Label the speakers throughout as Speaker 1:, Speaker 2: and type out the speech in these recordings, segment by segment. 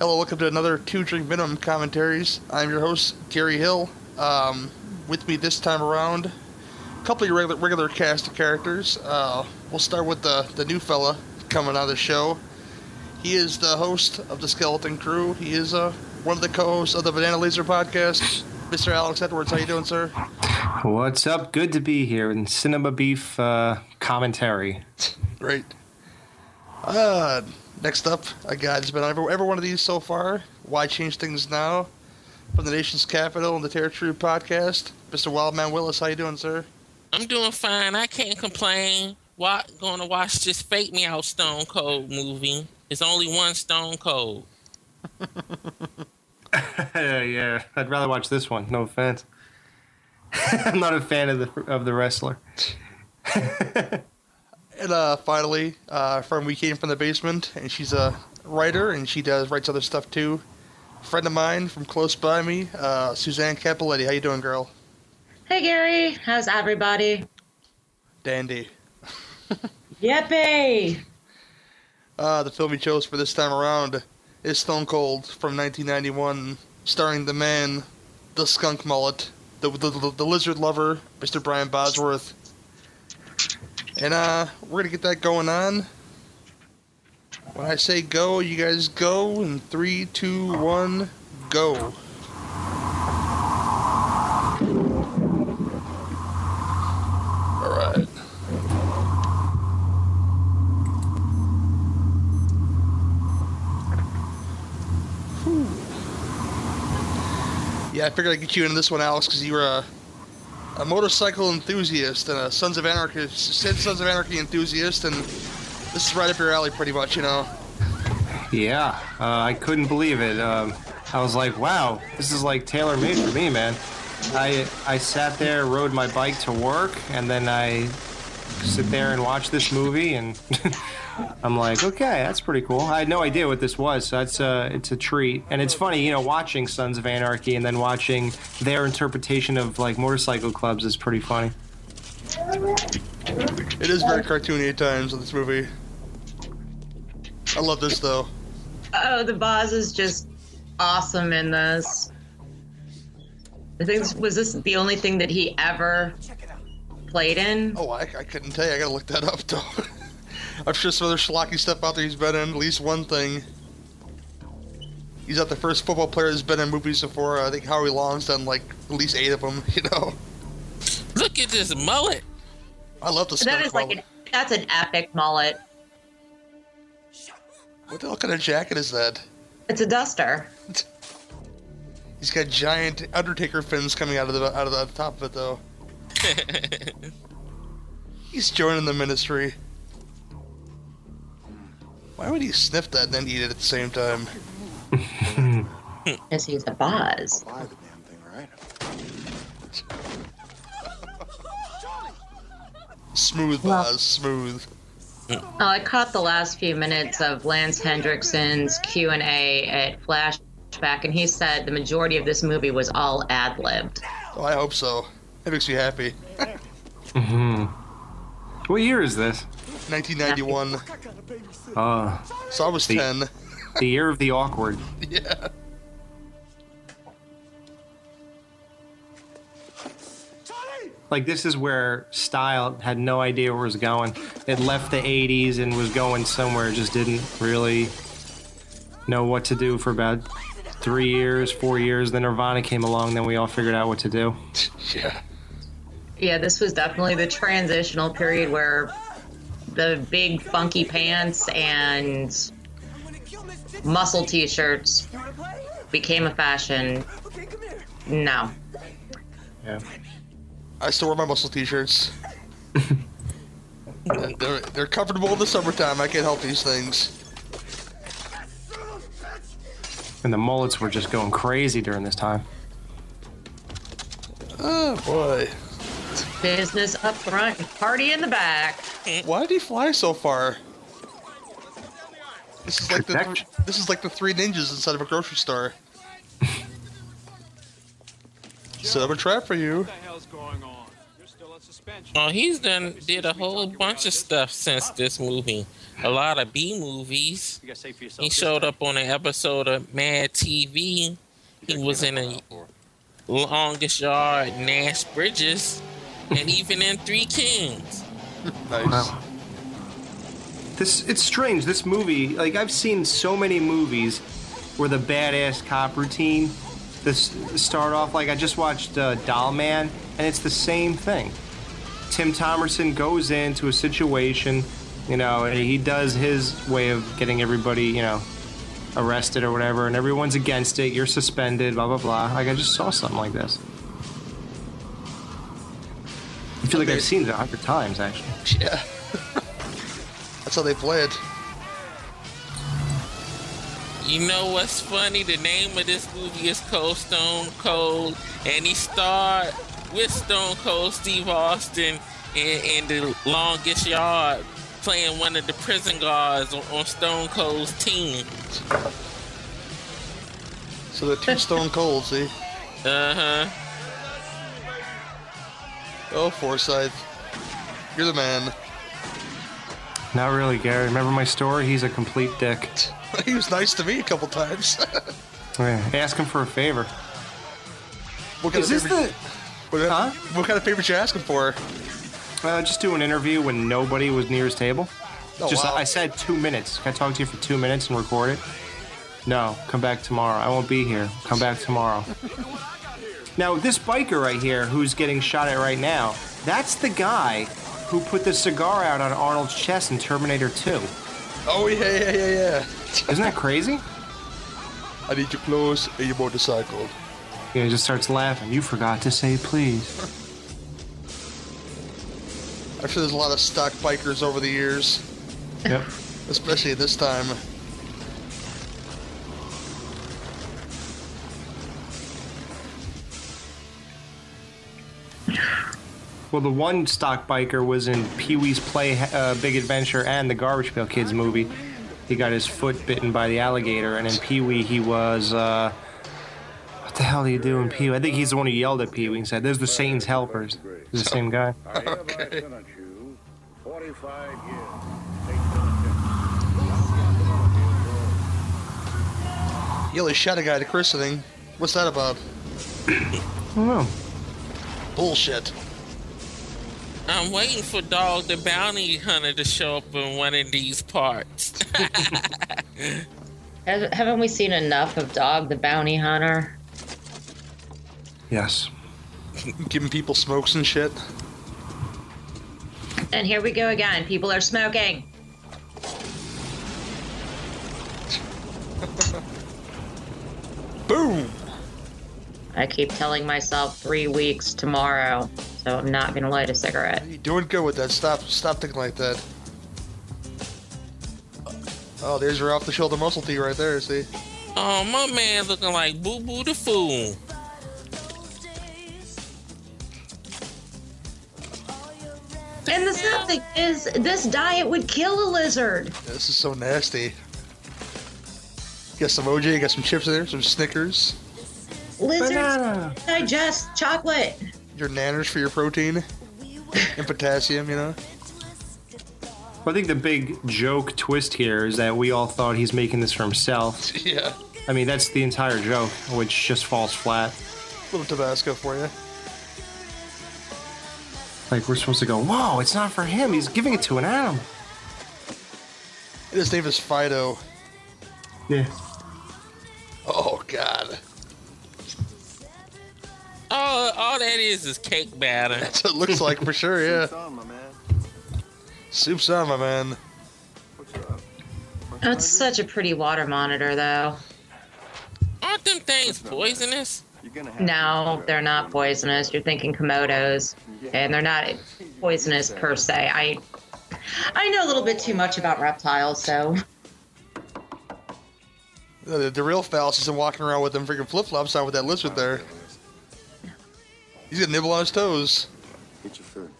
Speaker 1: Hello, welcome to another Two Drink Minimum Commentaries. I'm your host, Gary Hill. Um, with me this time around, a couple of your regular, regular cast of characters. Uh, we'll start with the, the new fella coming on the show. He is the host of the Skeleton Crew. He is uh, one of the co-hosts of the Bananalaser podcast. Mr. Alex Edwards, how you doing, sir?
Speaker 2: What's up? Good to be here in Cinema Beef uh, commentary.
Speaker 1: Great. Uh, next up, I got it's been on every, every one of these so far. Why change things now? From the nation's capital and the Terror Troop podcast, Mr. Wildman Willis, how you doing, sir?
Speaker 3: I'm doing fine. I can't complain. What going to watch this Fake Me Out Stone Cold movie? It's only one Stone Cold.
Speaker 2: yeah, I'd rather watch this one. No offense. I'm not a fan of the of the wrestler.
Speaker 1: And uh, finally, uh, from We Came from the Basement, and she's a writer, and she does writes other stuff too. A friend of mine from close by me, uh, Suzanne Cappeletti. How you doing, girl?
Speaker 4: Hey Gary, how's everybody?
Speaker 1: Dandy.
Speaker 4: Yippee!
Speaker 1: Uh, the film we chose for this time around is Stone Cold from 1991, starring the man, the skunk mullet, the, the, the, the lizard lover, Mr. Brian Bosworth. And uh, we're gonna get that going on. When I say go, you guys go in three, two, one, go. All right. Yeah, I figured I'd get you into this one, Alex, because you were a, a motorcycle enthusiast and a Sons of Anarchy, said Sons of Anarchy enthusiast, and this is right up your alley, pretty much, you know.
Speaker 2: Yeah, uh, I couldn't believe it. Um, I was like, wow, this is like tailor made for me, man. I I sat there, rode my bike to work, and then I sit there and watch this movie, and I'm like, okay, that's pretty cool. I had no idea what this was, so that's a, it's a treat. And it's funny, you know, watching Sons of Anarchy and then watching their interpretation of like motorcycle clubs is pretty funny.
Speaker 1: It is very cartoony at times in this movie. I love this though.
Speaker 4: Oh, the Boz is just awesome in this. I think this- was this the only thing that he ever played in?
Speaker 1: Oh, I, I couldn't tell you. I gotta look that up though. I'm sure some other schlocky stuff out there he's been in. At least one thing. He's not the first football player that's been in movies before. I think Howie Long's done like at least eight of them. You know.
Speaker 3: Look at this mullet.
Speaker 1: I love the
Speaker 4: That
Speaker 1: skunk
Speaker 4: like an that's an epic mullet.
Speaker 1: What the hell kind of jacket is that?
Speaker 4: It's a duster.
Speaker 1: He's got giant Undertaker fins coming out of the out of the top of it though. He's joining the ministry. Why would he sniff that and then eat it at the same time?
Speaker 4: Yes, he's a Boz.
Speaker 5: Buy the damn thing, right?
Speaker 1: Smooth,
Speaker 4: Well-
Speaker 1: Boz, smooth.
Speaker 4: Oh, I caught the last few minutes of Lance Henriksen's Q and A at Flashback, and he said the majority of this movie was all ad libbed.
Speaker 1: Oh, I hope so. That makes me happy.
Speaker 2: hmm What year is this?
Speaker 1: 1991.
Speaker 2: Uh,
Speaker 1: So I was
Speaker 2: The-
Speaker 1: 10.
Speaker 2: the year of the awkward.
Speaker 1: yeah.
Speaker 2: Like this is where style had no idea where it was going. It left the '80s and was going somewhere. Just didn't really know what to do for about three years, four years. Then Nirvana came along. Then we all figured out what to do.
Speaker 1: Yeah.
Speaker 4: Yeah, this was definitely the transitional period where the big funky pants and muscle t-shirts became a fashion. No.
Speaker 2: Yeah.
Speaker 1: I still wear my muscle t-shirts. they're, they're comfortable in the summertime. I can't help these things.
Speaker 2: And the mullets were just going crazy during this time.
Speaker 1: Oh, boy.
Speaker 4: Business up front, party in the back.
Speaker 1: Eh, Why did he fly so far? This is like the this is like the three ninjas inside of a grocery store. Set up a trap for you.
Speaker 6: What the hell's going on? You're still unsuspecting.
Speaker 3: Oh, he's done did a whole bunch of stuff since this movie. A lot of B movies. He showed up on an episode of Mad TV. He was in a Longest Yard, Nash Bridges, and even in Three Kings.
Speaker 1: Nice.
Speaker 2: Wow. This it's strange. This movie, like I've seen so many movies where the badass cop routine, this start off like I just watched uh, Dollman, and it's the same thing. Tim Thomerson goes into a situation, you know, and he does his way of getting everybody, you know, arrested or whatever, and everyone's against it. You're suspended, blah blah blah. Like I just saw something like this. Feel like
Speaker 1: Okay.
Speaker 2: I've seen it a hundred times actually.
Speaker 1: Yeah. That's how they play it.
Speaker 3: You know what's funny? The name of this movie is Cold Stone Cold, and he starred with Stone Cold Steve Austin in, in the Longest Yard, playing one of the prison guards on, on Stone Cold's team.
Speaker 1: So they're two stone cold, see?
Speaker 3: Uh huh.
Speaker 1: Oh, Forsythe. You're the man.
Speaker 2: Not really, Gary. Remember my story? He's a complete dick.
Speaker 1: he was nice to me a couple times.
Speaker 2: Yeah. Ask him for a favor.
Speaker 1: what kind
Speaker 2: Is
Speaker 1: of
Speaker 2: this
Speaker 1: favor?
Speaker 2: the?
Speaker 1: What,
Speaker 2: Huh?
Speaker 1: what kind of favors you asking for?
Speaker 2: Uh, just do an interview when nobody was near his table.
Speaker 1: Oh,
Speaker 2: just
Speaker 1: wow.
Speaker 2: I said two minutes. Can I talk to you for two minutes and record it? No, come back tomorrow. I won't be here. Come back tomorrow. now this biker right here, who's getting shot at right now, that's the guy who put the cigar out on Arnold's chest in Terminator 2.
Speaker 1: Oh yeah, yeah, yeah, yeah.
Speaker 2: Isn't that crazy?
Speaker 1: I need your clothes and your motorcycle.
Speaker 2: Yeah, he just starts laughing. You forgot to say please.
Speaker 1: I'm sure there's a lot of stock bikers over the years,
Speaker 2: Yep.
Speaker 1: especially this time.
Speaker 2: Well, the one stock biker was in Pee Wee's Play uh, Big Adventure and the Garbage Pail Kids movie. He got his foot bitten by the alligator, and in Pee Wee, he was. Uh, what the hell do you do in Pee Wee? I think he's the one who yelled at Pee Wee and said, There's the Satan's helpers. He's the same guy.
Speaker 1: Okay.
Speaker 6: sentence you 45 years.
Speaker 1: He only shot a guy at a christening. What's that about?
Speaker 2: I don't know.
Speaker 1: Bullshit.
Speaker 3: I'm waiting for Dog the Bounty Hunter to show up in one of these parts.
Speaker 4: Haven't we seen enough of Dog the Bounty Hunter?
Speaker 2: Yes.
Speaker 1: Giving people smokes and shit.
Speaker 4: And here we go again. People are smoking.
Speaker 1: Boom!
Speaker 4: I keep telling myself three weeks tomorrow, so I'm not gonna light a cigarette.
Speaker 1: You're doing good with that. Stop, stop thinking like that. Oh, there's your off-the-shoulder muscle tee right there. See?
Speaker 3: oh, my man looking like Boo Boo the Fool.
Speaker 4: And the sad thing is, this diet would kill a lizard.
Speaker 1: This is so nasty. Got some OJ, got some chips in there, some Snickers,
Speaker 4: Lizards
Speaker 2: Banana.
Speaker 4: digest chocolate.
Speaker 1: Your nanners for your protein and potassium. You know.
Speaker 2: Well, I think the big joke twist here is that we all thought he's making this for himself.
Speaker 1: Yeah.
Speaker 2: I mean, that's the entire joke, which just falls flat.
Speaker 1: A little Tabasco for you.
Speaker 2: Like, we're supposed to go, whoa, it's not for him. He's giving it to an animal.
Speaker 1: His name is Fido.
Speaker 2: Yeah.
Speaker 3: That is is cake batter.
Speaker 1: that's what it looks like for sure. Yeah.
Speaker 5: on, my man.
Speaker 1: Soup's on, my man.
Speaker 5: What's up?
Speaker 4: Oh, it's such a pretty water monitor, though.
Speaker 3: Aren't them things poisonous?
Speaker 5: You're gonna have
Speaker 4: No, they're not poisonous. You're thinking komodos, and they're not poisonous per se. I, I know a little bit too much about reptiles, so
Speaker 1: The, the real fallacies and walking around with them freaking flip flops on with that lizard there. He's gonna nibble on his toes.
Speaker 5: Get your food.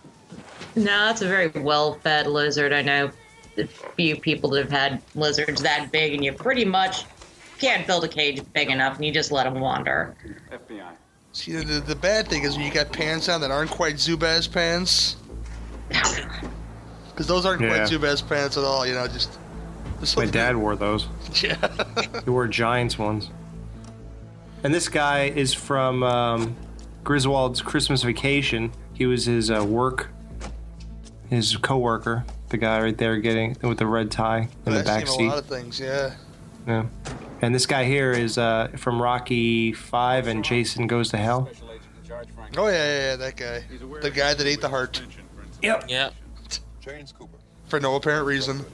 Speaker 4: no, it's a very well-fed lizard. I know a few people that have had lizards that big, and you pretty much can't build a cage big enough, and you just let them wander.
Speaker 7: FBI.
Speaker 1: See, the, the, the bad thing is when you got pants on that aren't quite Zubaz pants. Because those aren't
Speaker 2: Yeah.
Speaker 1: quite Zubaz pants at all, you know, just. just
Speaker 2: My
Speaker 1: look-
Speaker 2: dad wore those.
Speaker 1: Yeah.
Speaker 2: He wore Giants ones. And this guy is from um, Griswold's Christmas Vacation. He was his uh, work, his coworker, the guy right there getting with the red tie in the
Speaker 1: I've
Speaker 2: back
Speaker 1: seen a lot of things, yeah.
Speaker 2: Yeah. And this guy here is uh, from Rocky Five and Jason Goes to Hell.
Speaker 1: Oh, yeah, yeah, yeah, that guy. The guy that ate the heart
Speaker 2: Yep.
Speaker 3: Yep.
Speaker 5: James Cooper.
Speaker 1: for no apparent reason.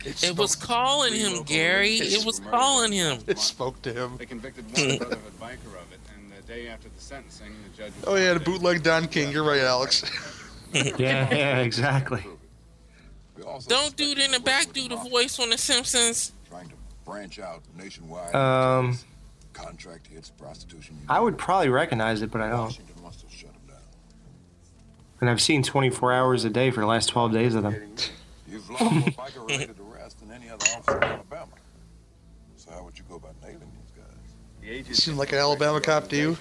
Speaker 6: Spree.
Speaker 3: It was calling him, Gary. It was calling him.
Speaker 1: It spoke to him.
Speaker 6: They convicted one brother of a biker of it, and the day after the sentencing, the judge. was
Speaker 1: Oh, yeah, the bootleg Don King. You're right, Alex.
Speaker 2: Yeah, yeah, exactly.
Speaker 3: Don't do it in the back. Do the voice on The Simpsons.
Speaker 5: Trying to branch out nationwide.
Speaker 2: Um,
Speaker 5: Contract hits prostitution.
Speaker 2: I would probably recognize it, but I don't.
Speaker 5: Must have shut him down.
Speaker 2: And I've seen 24 hours a day for the last 12 days of them.
Speaker 5: You've lost more biker-related arrests than officer in Alabama. So how would you go about nailing these guys?
Speaker 6: The agent
Speaker 1: Seemed like an Alabama cop to you.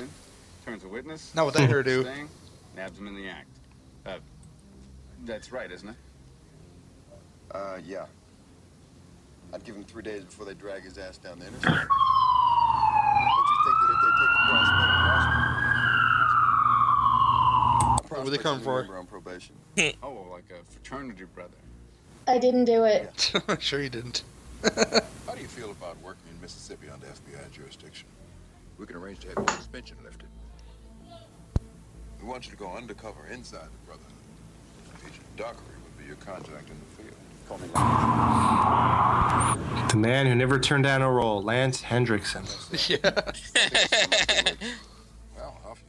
Speaker 6: Turns a witness.
Speaker 1: Not with that hairdo.
Speaker 6: Staying, nabs him in the act. Uh, that's right, isn't it?
Speaker 7: Uh, yeah. I'd give him three days before they drag his ass down the interstate. Don't you think that if they take the prospect
Speaker 1: Where would they come for?
Speaker 7: On probation.
Speaker 6: Oh, like a fraternity brother.
Speaker 8: I didn't do it.
Speaker 1: I'm sure you didn't.
Speaker 5: How do you feel about working in Mississippi under FBI jurisdiction? We can arrange to have your suspension lifted. We want you to go undercover inside the Brotherhood. Agent Dockery would be your contact in the field. Call me
Speaker 2: The man who never turned down a role, Lance Henriksen.
Speaker 1: Yeah.
Speaker 5: Well, off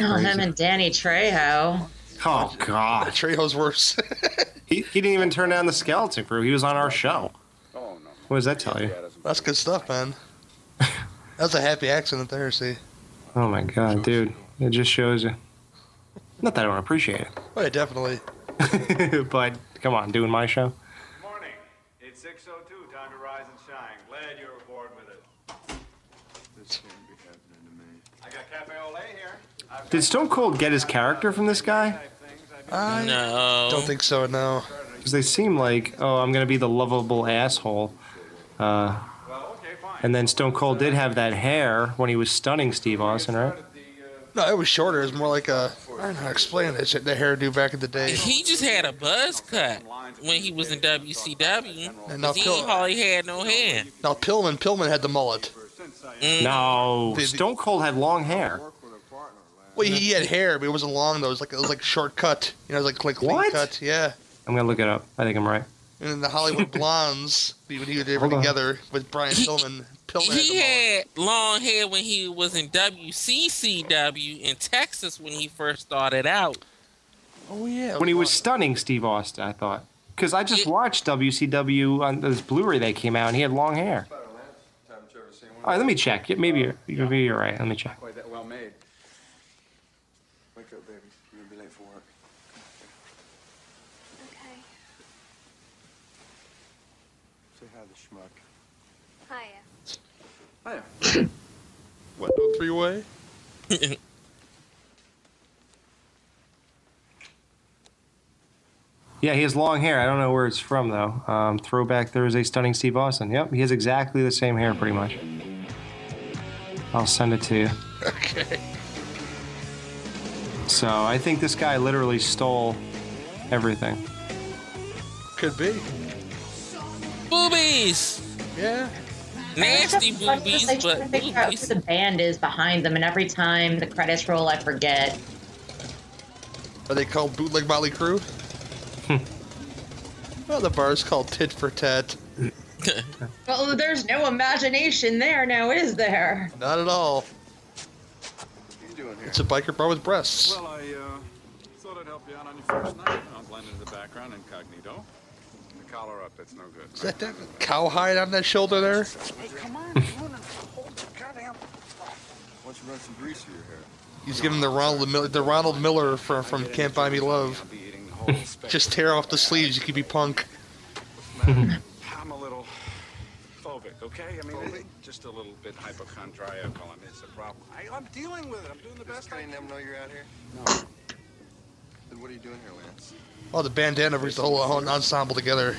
Speaker 4: Oh, him and Danny Trejo.
Speaker 2: Oh, God.
Speaker 1: Trejo's worse.
Speaker 2: He, he didn't even turn down the skeleton crew. He was on our show.
Speaker 6: Oh, no.
Speaker 2: What does that tell you?
Speaker 1: That's good stuff, man. That's a happy accident there, see.
Speaker 2: Oh, my God, dude. It just shows you. Not that I don't appreciate it.
Speaker 1: Oh, yeah, definitely.
Speaker 2: but come on, doing my show.
Speaker 9: Morning. It's 6.02. Time to rise and shine. Glad you're aboard with it.
Speaker 7: This can't be happening to me.
Speaker 9: I got cafe au lait here. I've
Speaker 2: Did Stone Cold get his character from this guy?
Speaker 9: Type things. I've
Speaker 3: No.
Speaker 1: don't think so, no.
Speaker 2: Because they seem like, oh, I'm going to be the lovable asshole. Uh,
Speaker 9: Well, okay, fine.
Speaker 2: and then Stone Cold did have that hair when he was stunning Steve Austin, right?
Speaker 9: Started the,
Speaker 1: No, it was shorter. It was more like a. I don't know how to explain it. The hairdo back in the day.
Speaker 3: He just had a buzz cut when he was in WCW.
Speaker 1: And now
Speaker 3: 'cause he
Speaker 1: Pill-
Speaker 3: hardly had no hair.
Speaker 1: Now Pillman, Pillman had the mullet.
Speaker 3: Mm.
Speaker 2: No,
Speaker 1: The- the-
Speaker 2: Stone Cold had long hair.
Speaker 1: Well, he had hair, but it wasn't long though. It was like it was like short cut. You know, it was like like clean
Speaker 2: What?
Speaker 1: cut. Yeah.
Speaker 2: I'm going to look it up. I think I'm right.
Speaker 1: And then the Hollywood Blondes, when he they were
Speaker 2: Hold on.
Speaker 1: together with Brian
Speaker 3: He-
Speaker 1: Pillman. Pillman had the
Speaker 3: He
Speaker 1: mullet.
Speaker 3: had long hair when he was in WCCW in Texas when he first started out.
Speaker 1: Oh yeah.
Speaker 2: When he was stunning Steve Austin, I thought. Because I just
Speaker 3: Yeah.
Speaker 2: watched WCW on this Blu-ray that came out, and he had long hair.
Speaker 7: Time you ever seen one?
Speaker 2: All right, let me check. Yeah, Maybe you're, maybe you're right. Let me check.
Speaker 6: quite that well made.
Speaker 7: Wake up, baby. You're gonna be late for work.
Speaker 8: Okay.
Speaker 7: Say hi to the schmuck.
Speaker 8: Hiya.
Speaker 1: what? No three way.
Speaker 2: Yeah, he has long hair. I don't know where it's from though. Um, Throwback Thursday, stunning Steve Austin. Yep, he has exactly the same hair, pretty much. I'll send it to you.
Speaker 1: Okay.
Speaker 2: So I think this guy literally stole everything.
Speaker 1: Could be.
Speaker 3: Boobies!
Speaker 1: Yeah.
Speaker 3: Nasty
Speaker 4: It's
Speaker 3: boobies,
Speaker 4: because I try
Speaker 3: but
Speaker 4: to figure out who the band is behind them, and every time the credits roll, I forget.
Speaker 1: Are they called bootleg Mötley Crüe? well, the bar's called Tit for Tat.
Speaker 4: Well, there's no imagination there now, is there?
Speaker 1: Not at all.
Speaker 7: What are you doing here?
Speaker 1: It's a biker bar with breasts.
Speaker 9: Well, I uh, thought I'd help you out on your first night. I'll blend into the background incognito. The collar up, that's no good.
Speaker 1: Is that that cowhide on that shoulder there? Hey, come on!
Speaker 7: Hold your Why don't you run some grease through your hair?
Speaker 1: He's giving the Ronald Miller, the Ronald Miller from from Can't Buy Me Love.
Speaker 9: I'll be eating the whole spectrum.
Speaker 1: Just tear off the sleeves. You could be punk.
Speaker 9: I'm a little. Phobic, okay? I mean, it, just a little bit hypochondriacal. I mean, it's a problem. I, I'm dealing with it. I'm doing the best I
Speaker 7: Kenny
Speaker 9: can.
Speaker 7: them know you're out here?
Speaker 9: No.
Speaker 7: Then what are you doing here, Lance?
Speaker 1: Oh, the bandana brings the whole whole ensemble together.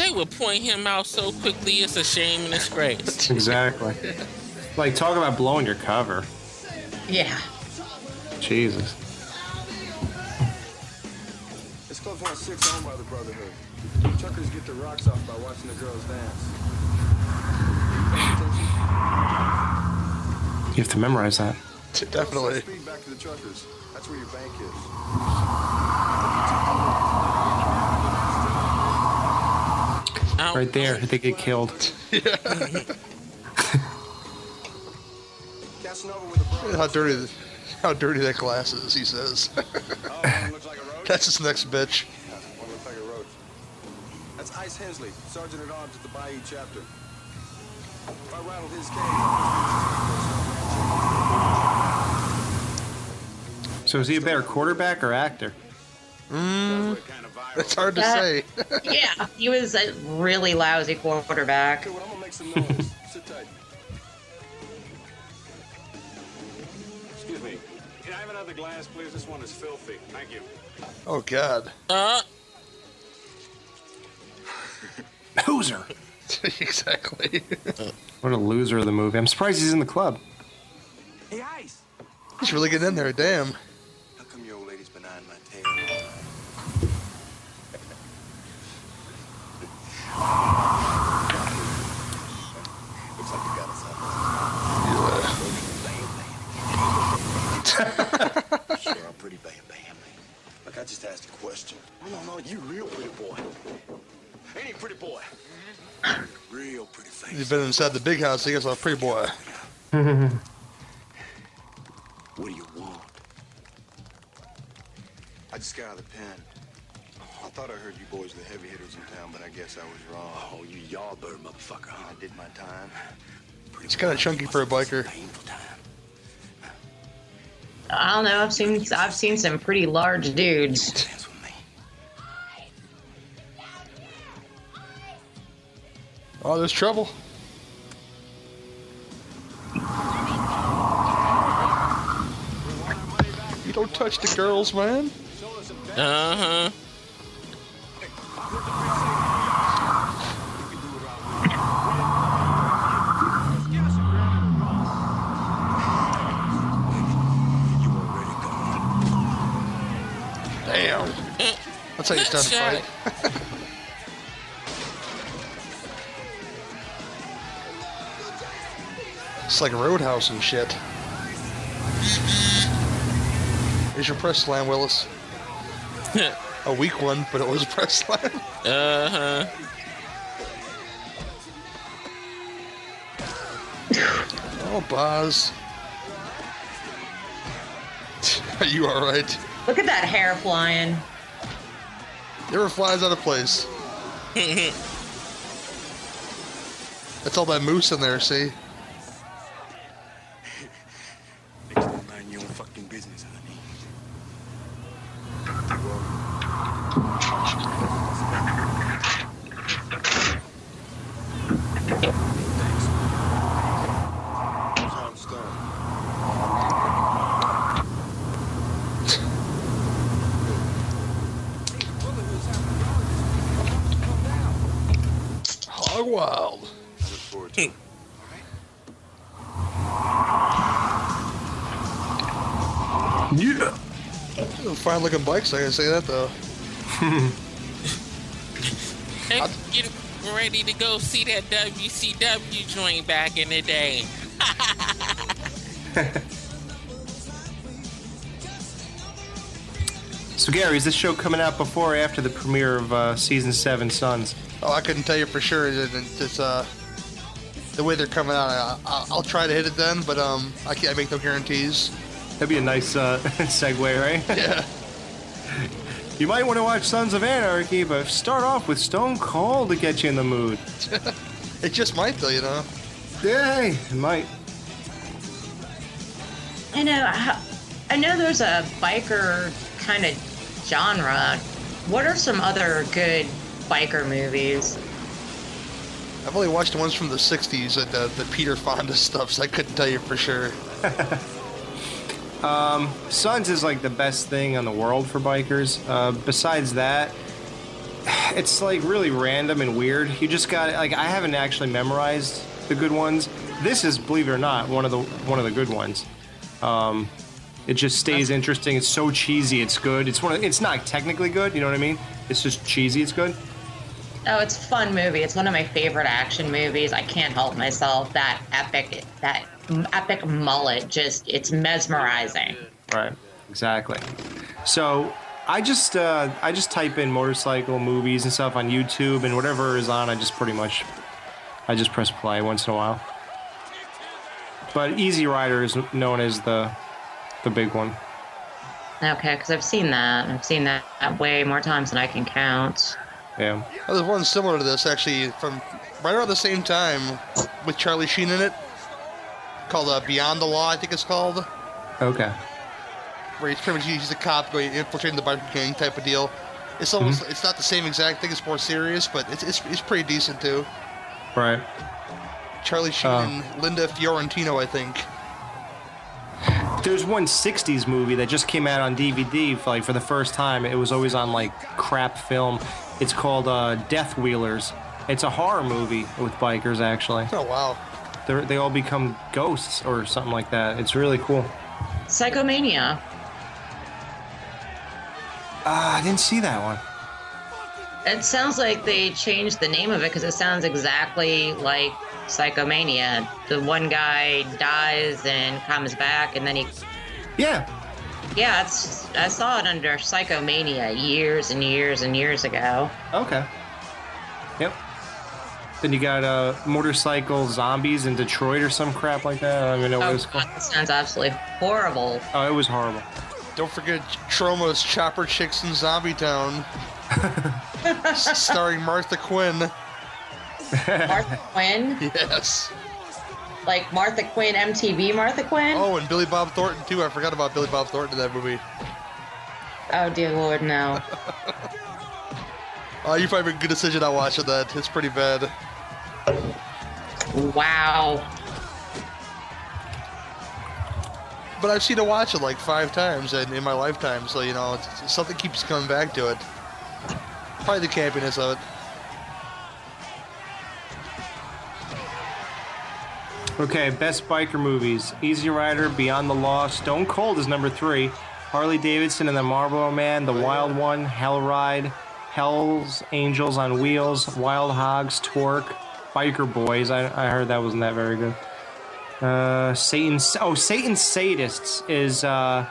Speaker 3: They would point him out so quickly, it's a shame and it's disgrace.
Speaker 2: Exactly. like, talk about blowing your cover.
Speaker 4: Yeah.
Speaker 2: Jesus.
Speaker 7: It's Club 106 owned by the Brotherhood. Truckers get their rocks off by watching the girls dance.
Speaker 2: You have to memorize that.
Speaker 1: Definitely.
Speaker 7: Speed back to the truckers. That's where your bank is.
Speaker 3: Out.
Speaker 2: Right there, they get killed.
Speaker 7: Casanova with the Brotherhood.
Speaker 1: How dirty, how dirty that glass is, he says.
Speaker 9: Oh, one looks like a road.
Speaker 1: That's his next bitch.
Speaker 7: Yeah, one looks like a roach. That's Ice Hensley, Sergeant at Arms at the Bayou chapter. If I rattled his cage,
Speaker 2: So is he a better quarterback or actor?
Speaker 1: Mm,
Speaker 9: Sounds kind of viral.
Speaker 1: it's hard to
Speaker 4: That-
Speaker 1: say.
Speaker 4: Yeah. He was a really lousy quarterback.
Speaker 7: Okay, well, I'm gonna make some noise. Sit tight.
Speaker 9: Excuse me. Can I have another glass, please? This one is filthy. Thank you.
Speaker 1: Oh God.
Speaker 3: Uh,
Speaker 2: Loser.
Speaker 1: exactly.
Speaker 2: What a loser of the movie. I'm surprised he's in the club.
Speaker 9: Hey, Ice.
Speaker 1: He's really getting in there. Damn.
Speaker 7: Pretty bam bam. Look, I just asked a question. No, no, no, you real pretty boy. He pretty boy? Real pretty face.
Speaker 1: He's been inside the big house. He gets a pretty boy.
Speaker 7: What do you want? I just got out of the pen. I thought I heard you boys were the heavy hitters in town, but I guess I was wrong. Oh, you yardbird motherfucker. I did my time.
Speaker 1: It's kind of chunky for a biker.
Speaker 4: I don't know. I've seen I've seen some pretty large dudes.
Speaker 7: Dance with me.
Speaker 1: Oh, there's trouble. You don't touch the girls, man.
Speaker 3: uh huh.
Speaker 1: That's how you start a
Speaker 3: Shot.
Speaker 1: fight. It's like a Roadhouse and shit. Here's your press slam, Willis. A weak one, but it was a press slam.
Speaker 3: Uh huh.
Speaker 1: Oh, Boz. Are you alright?
Speaker 4: Look at that hair flying.
Speaker 1: Never flies out of place. That's all that mousse in there, see?
Speaker 7: Niggas mind your own fucking business, honey. Thanks. Tom Stone.
Speaker 1: Hog wild.
Speaker 7: I look forward to it.
Speaker 2: Yeah.
Speaker 1: Fine looking bikes, I can say that though.
Speaker 3: Hey, get ready to go see that WCW joint back in the day.
Speaker 2: So Gary, is this show coming out before or after the premiere of uh, season seven Sons?
Speaker 1: Oh, I couldn't tell you for sure. It- it- It's uh, the way they're coming out. I, I, I'll try to hit it then, but um, I can't I make no guarantees.
Speaker 2: That'd be a nice uh, segue, right?
Speaker 1: Yeah.
Speaker 2: You might want to watch Sons of Anarchy, but start off with Stone Cold to get you in the mood.
Speaker 1: It just might though, you know.
Speaker 2: Yeah, it might.
Speaker 4: I know. I, I know there's a biker kind of genre What are some other good biker movies?
Speaker 1: I've only watched the ones from the '60s and uh, the Peter Fonda stuff, so I couldn't tell you for sure.
Speaker 2: Sons is like the best thing in the world for bikers. Uh, besides that, it's like really random and weird. You just got like I haven't actually memorized the good ones. This is, believe it or not, one of the one of the good ones. Um, it just stays interesting. It's so cheesy. It's good. It's one. Of, it's not technically good. You know what I mean? It's just cheesy. It's good.
Speaker 4: Oh, it's a fun movie. It's one of my favorite action movies. I can't help myself. That epic, that epic mullet, just it's mesmerizing.
Speaker 2: Right. Exactly. So I just uh, I just type in motorcycle movies and stuff on YouTube and whatever is on. I just pretty much I just press play once in a while. But Easy Rider is known as the the big one.
Speaker 4: Okay, because I've seen that. I've seen that way more times than I can count.
Speaker 2: Yeah.
Speaker 1: There's one similar to this actually from right around the same time with Charlie Sheen in it, called uh, Beyond the Law, I think it's called.
Speaker 2: Okay.
Speaker 1: where he's pretty much he's a cop going infiltrating the biker gang type of deal. It's almost
Speaker 2: Mm-hmm.
Speaker 1: it's not the same exact thing. It's more serious, but it's it's, it's pretty decent too.
Speaker 2: Right.
Speaker 1: Charlie Sheen and Linda Fiorentino, I think.
Speaker 2: There's one 60s movie that just came out on DVD for, like for the first time. It was always on like crap film. It's called uh, Death Wheelers. It's a horror movie with bikers actually.
Speaker 1: Oh wow!
Speaker 2: They all become ghosts or something like that. It's really cool.
Speaker 4: Psychomania.
Speaker 2: Ah, I didn't see that one.
Speaker 4: It sounds like they changed the name of it because it sounds exactly like Psychomania. The one guy dies and comes back, and then he.
Speaker 2: Yeah.
Speaker 4: Yeah, it's. I saw it under Psychomania years and years and years ago.
Speaker 2: Okay. Yep. Then you got uh, motorcycle zombies in Detroit or some crap like that. I don't even know what it
Speaker 4: Oh,
Speaker 2: was
Speaker 4: God,
Speaker 2: called.
Speaker 4: that sounds absolutely horrible.
Speaker 2: Oh, it was horrible.
Speaker 1: Don't forget Troma's Chopper Chicks in Zombie Town, starring Martha Quinn.
Speaker 4: Martha Quinn,
Speaker 1: Yes.
Speaker 4: like Martha Quinn, MTV Martha Quinn.
Speaker 1: Oh, and Billy Bob Thornton too. I forgot about Billy Bob Thornton in that movie.
Speaker 4: Oh dear Lord, no.
Speaker 1: Oh, you probably made a good decision not watching that. It's pretty bad.
Speaker 4: Wow.
Speaker 1: But I've seen it watch it like five times in, in my lifetime, so you know, it's, it's- something keeps coming back to it. Probably the campiness of it.
Speaker 2: Okay, best biker movies: Easy Rider, Beyond the Law, Stone Cold is number three, Harley Davidson and the Marlboro Man, The Wild One, Hell Ride, Hell's Angels on Wheels, Wild Hogs, Torque, Biker Boys. I, I heard that wasn't that very good. Uh, Satan. Oh, Satan Sadists is uh,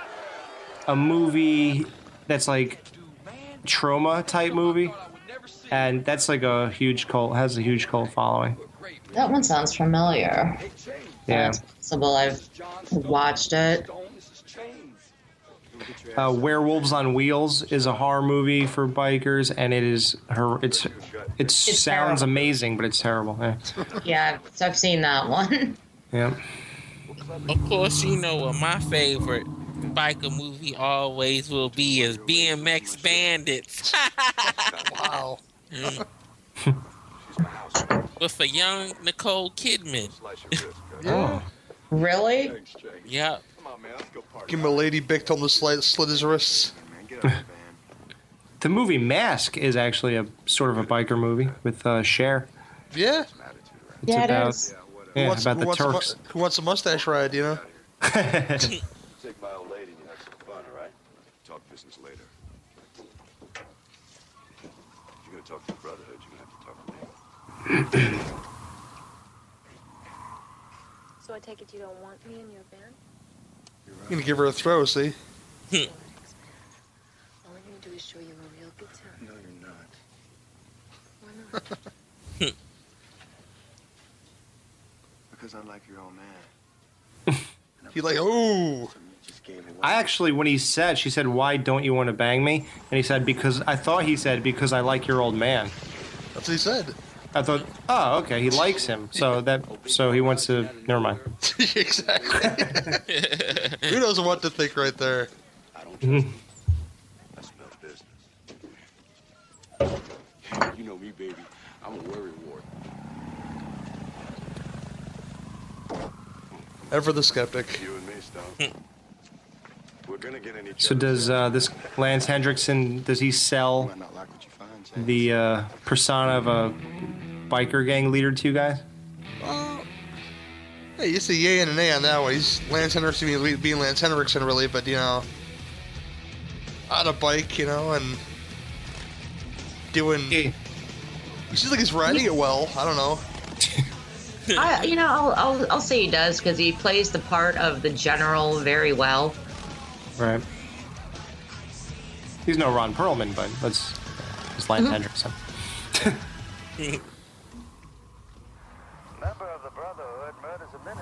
Speaker 2: a movie that's like Troma type movie, and that's like a huge cult. Has a huge cult following.
Speaker 4: That one sounds familiar.
Speaker 2: Yeah.
Speaker 4: It's possible I've watched it.
Speaker 2: Uh, Werewolves on Wheels is a horror movie for bikers, and it is her. It's it sounds
Speaker 4: terrible.
Speaker 2: amazing, but it's terrible. Yeah.
Speaker 4: Yeah, I've seen that one.
Speaker 2: yeah.
Speaker 3: Of course, you know what my favorite biker movie always will be is BMX Bandits.
Speaker 1: Wow.
Speaker 3: With a young Nicole Kidman.
Speaker 2: Oh.
Speaker 4: Really?
Speaker 3: Yep.
Speaker 1: Give him a lady Bic, told him to slit, slit his wrists.
Speaker 2: The movie Mask is actually a sort of a biker movie with uh, Cher.
Speaker 1: Yeah.
Speaker 2: It's
Speaker 4: Yeah, it
Speaker 2: about
Speaker 4: is.
Speaker 1: Who wants,
Speaker 2: about
Speaker 1: who
Speaker 2: the
Speaker 1: wants a
Speaker 2: Turks.
Speaker 1: who wants a mustache ride, you know?
Speaker 5: Take my old lady and you have some fun, all right? Talk business later. If you're gonna talk to the Brotherhood, you're gonna have to talk to me.
Speaker 10: So I take it you don't want me in your band?
Speaker 1: I'm gonna give her a throw, see?
Speaker 10: All I'm gonna do is show you a real good time.
Speaker 5: No, you're not.
Speaker 10: Why not?
Speaker 5: Because I'm like your old man.
Speaker 1: He like, oh,
Speaker 5: You just gave me one.
Speaker 2: I actually, when he said, she said, "Why don't you want to bang me?" And he said, "Because I thought he said because I like your old man."
Speaker 1: that's what he said.
Speaker 2: I thought, oh, okay, he likes him, so that so he wants to. Never mind.
Speaker 1: exactly. Who knows what to think right there?
Speaker 5: I don't trust you. I smell business. You know me, baby. I'm a worry ward.
Speaker 1: Ever the skeptic.
Speaker 5: You and me, Stone. We're gonna get in each
Speaker 2: So does uh, this Lance Henriksen? Does he sell the uh, persona of a biker gang leader to you guys?
Speaker 1: Hey, it's a yay and an A on that one. He's Lance Henriksen being, being Lance Henriksen, really, but you know, on a bike, you know, and doing.
Speaker 2: Hey.
Speaker 1: He seems like he's riding it well. I don't know.
Speaker 4: I, you know, I'll, I'll, I'll say he does because he plays the part of the general very well.
Speaker 2: Right. He's no Ron Perlman, but let's. It's Lance Henriksen.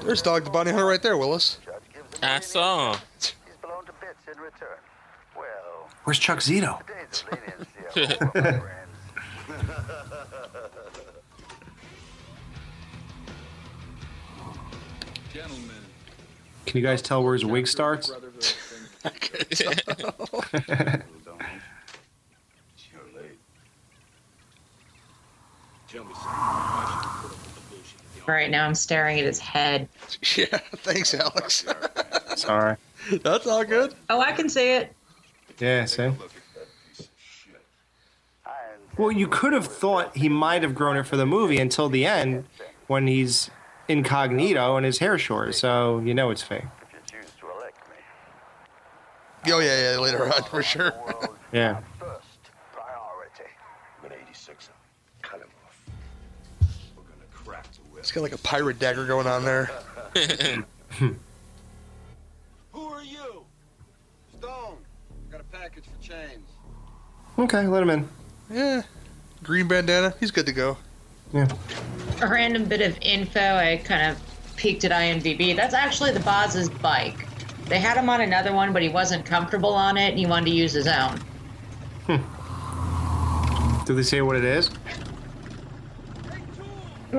Speaker 1: There's Dog the Bounty Hunter right there, Willis.
Speaker 3: I saw.
Speaker 2: Where's Chuck Zito?
Speaker 9: Gentlemen,
Speaker 2: Can you guys tell where his wig starts?
Speaker 5: You're late. Tell me something.
Speaker 4: Right now, I'm staring at his head.
Speaker 1: Yeah, thanks, Alex.
Speaker 2: Sorry.
Speaker 1: That's all good.
Speaker 4: Oh, I can see it.
Speaker 2: Yeah, see?
Speaker 5: Look at that piece of shit.
Speaker 2: Well, you could have thought he might have grown it for the movie until the end when he's incognito and his hair short, so you know it's fake.
Speaker 1: Oh yeah, yeah, later on for sure.
Speaker 2: Yeah.
Speaker 1: It's got like a pirate dagger going on there.
Speaker 7: Who are you? Stone. Got a package for chains.
Speaker 2: Okay, let him in.
Speaker 1: Yeah, green bandana. He's good to go.
Speaker 2: Yeah.
Speaker 4: A random bit of info. I kind of peeked at IMDb. That's actually the Boz's bike. They had him on another one, but he wasn't comfortable on it, and he wanted to use his own. Hmm.
Speaker 2: Do they say what it is?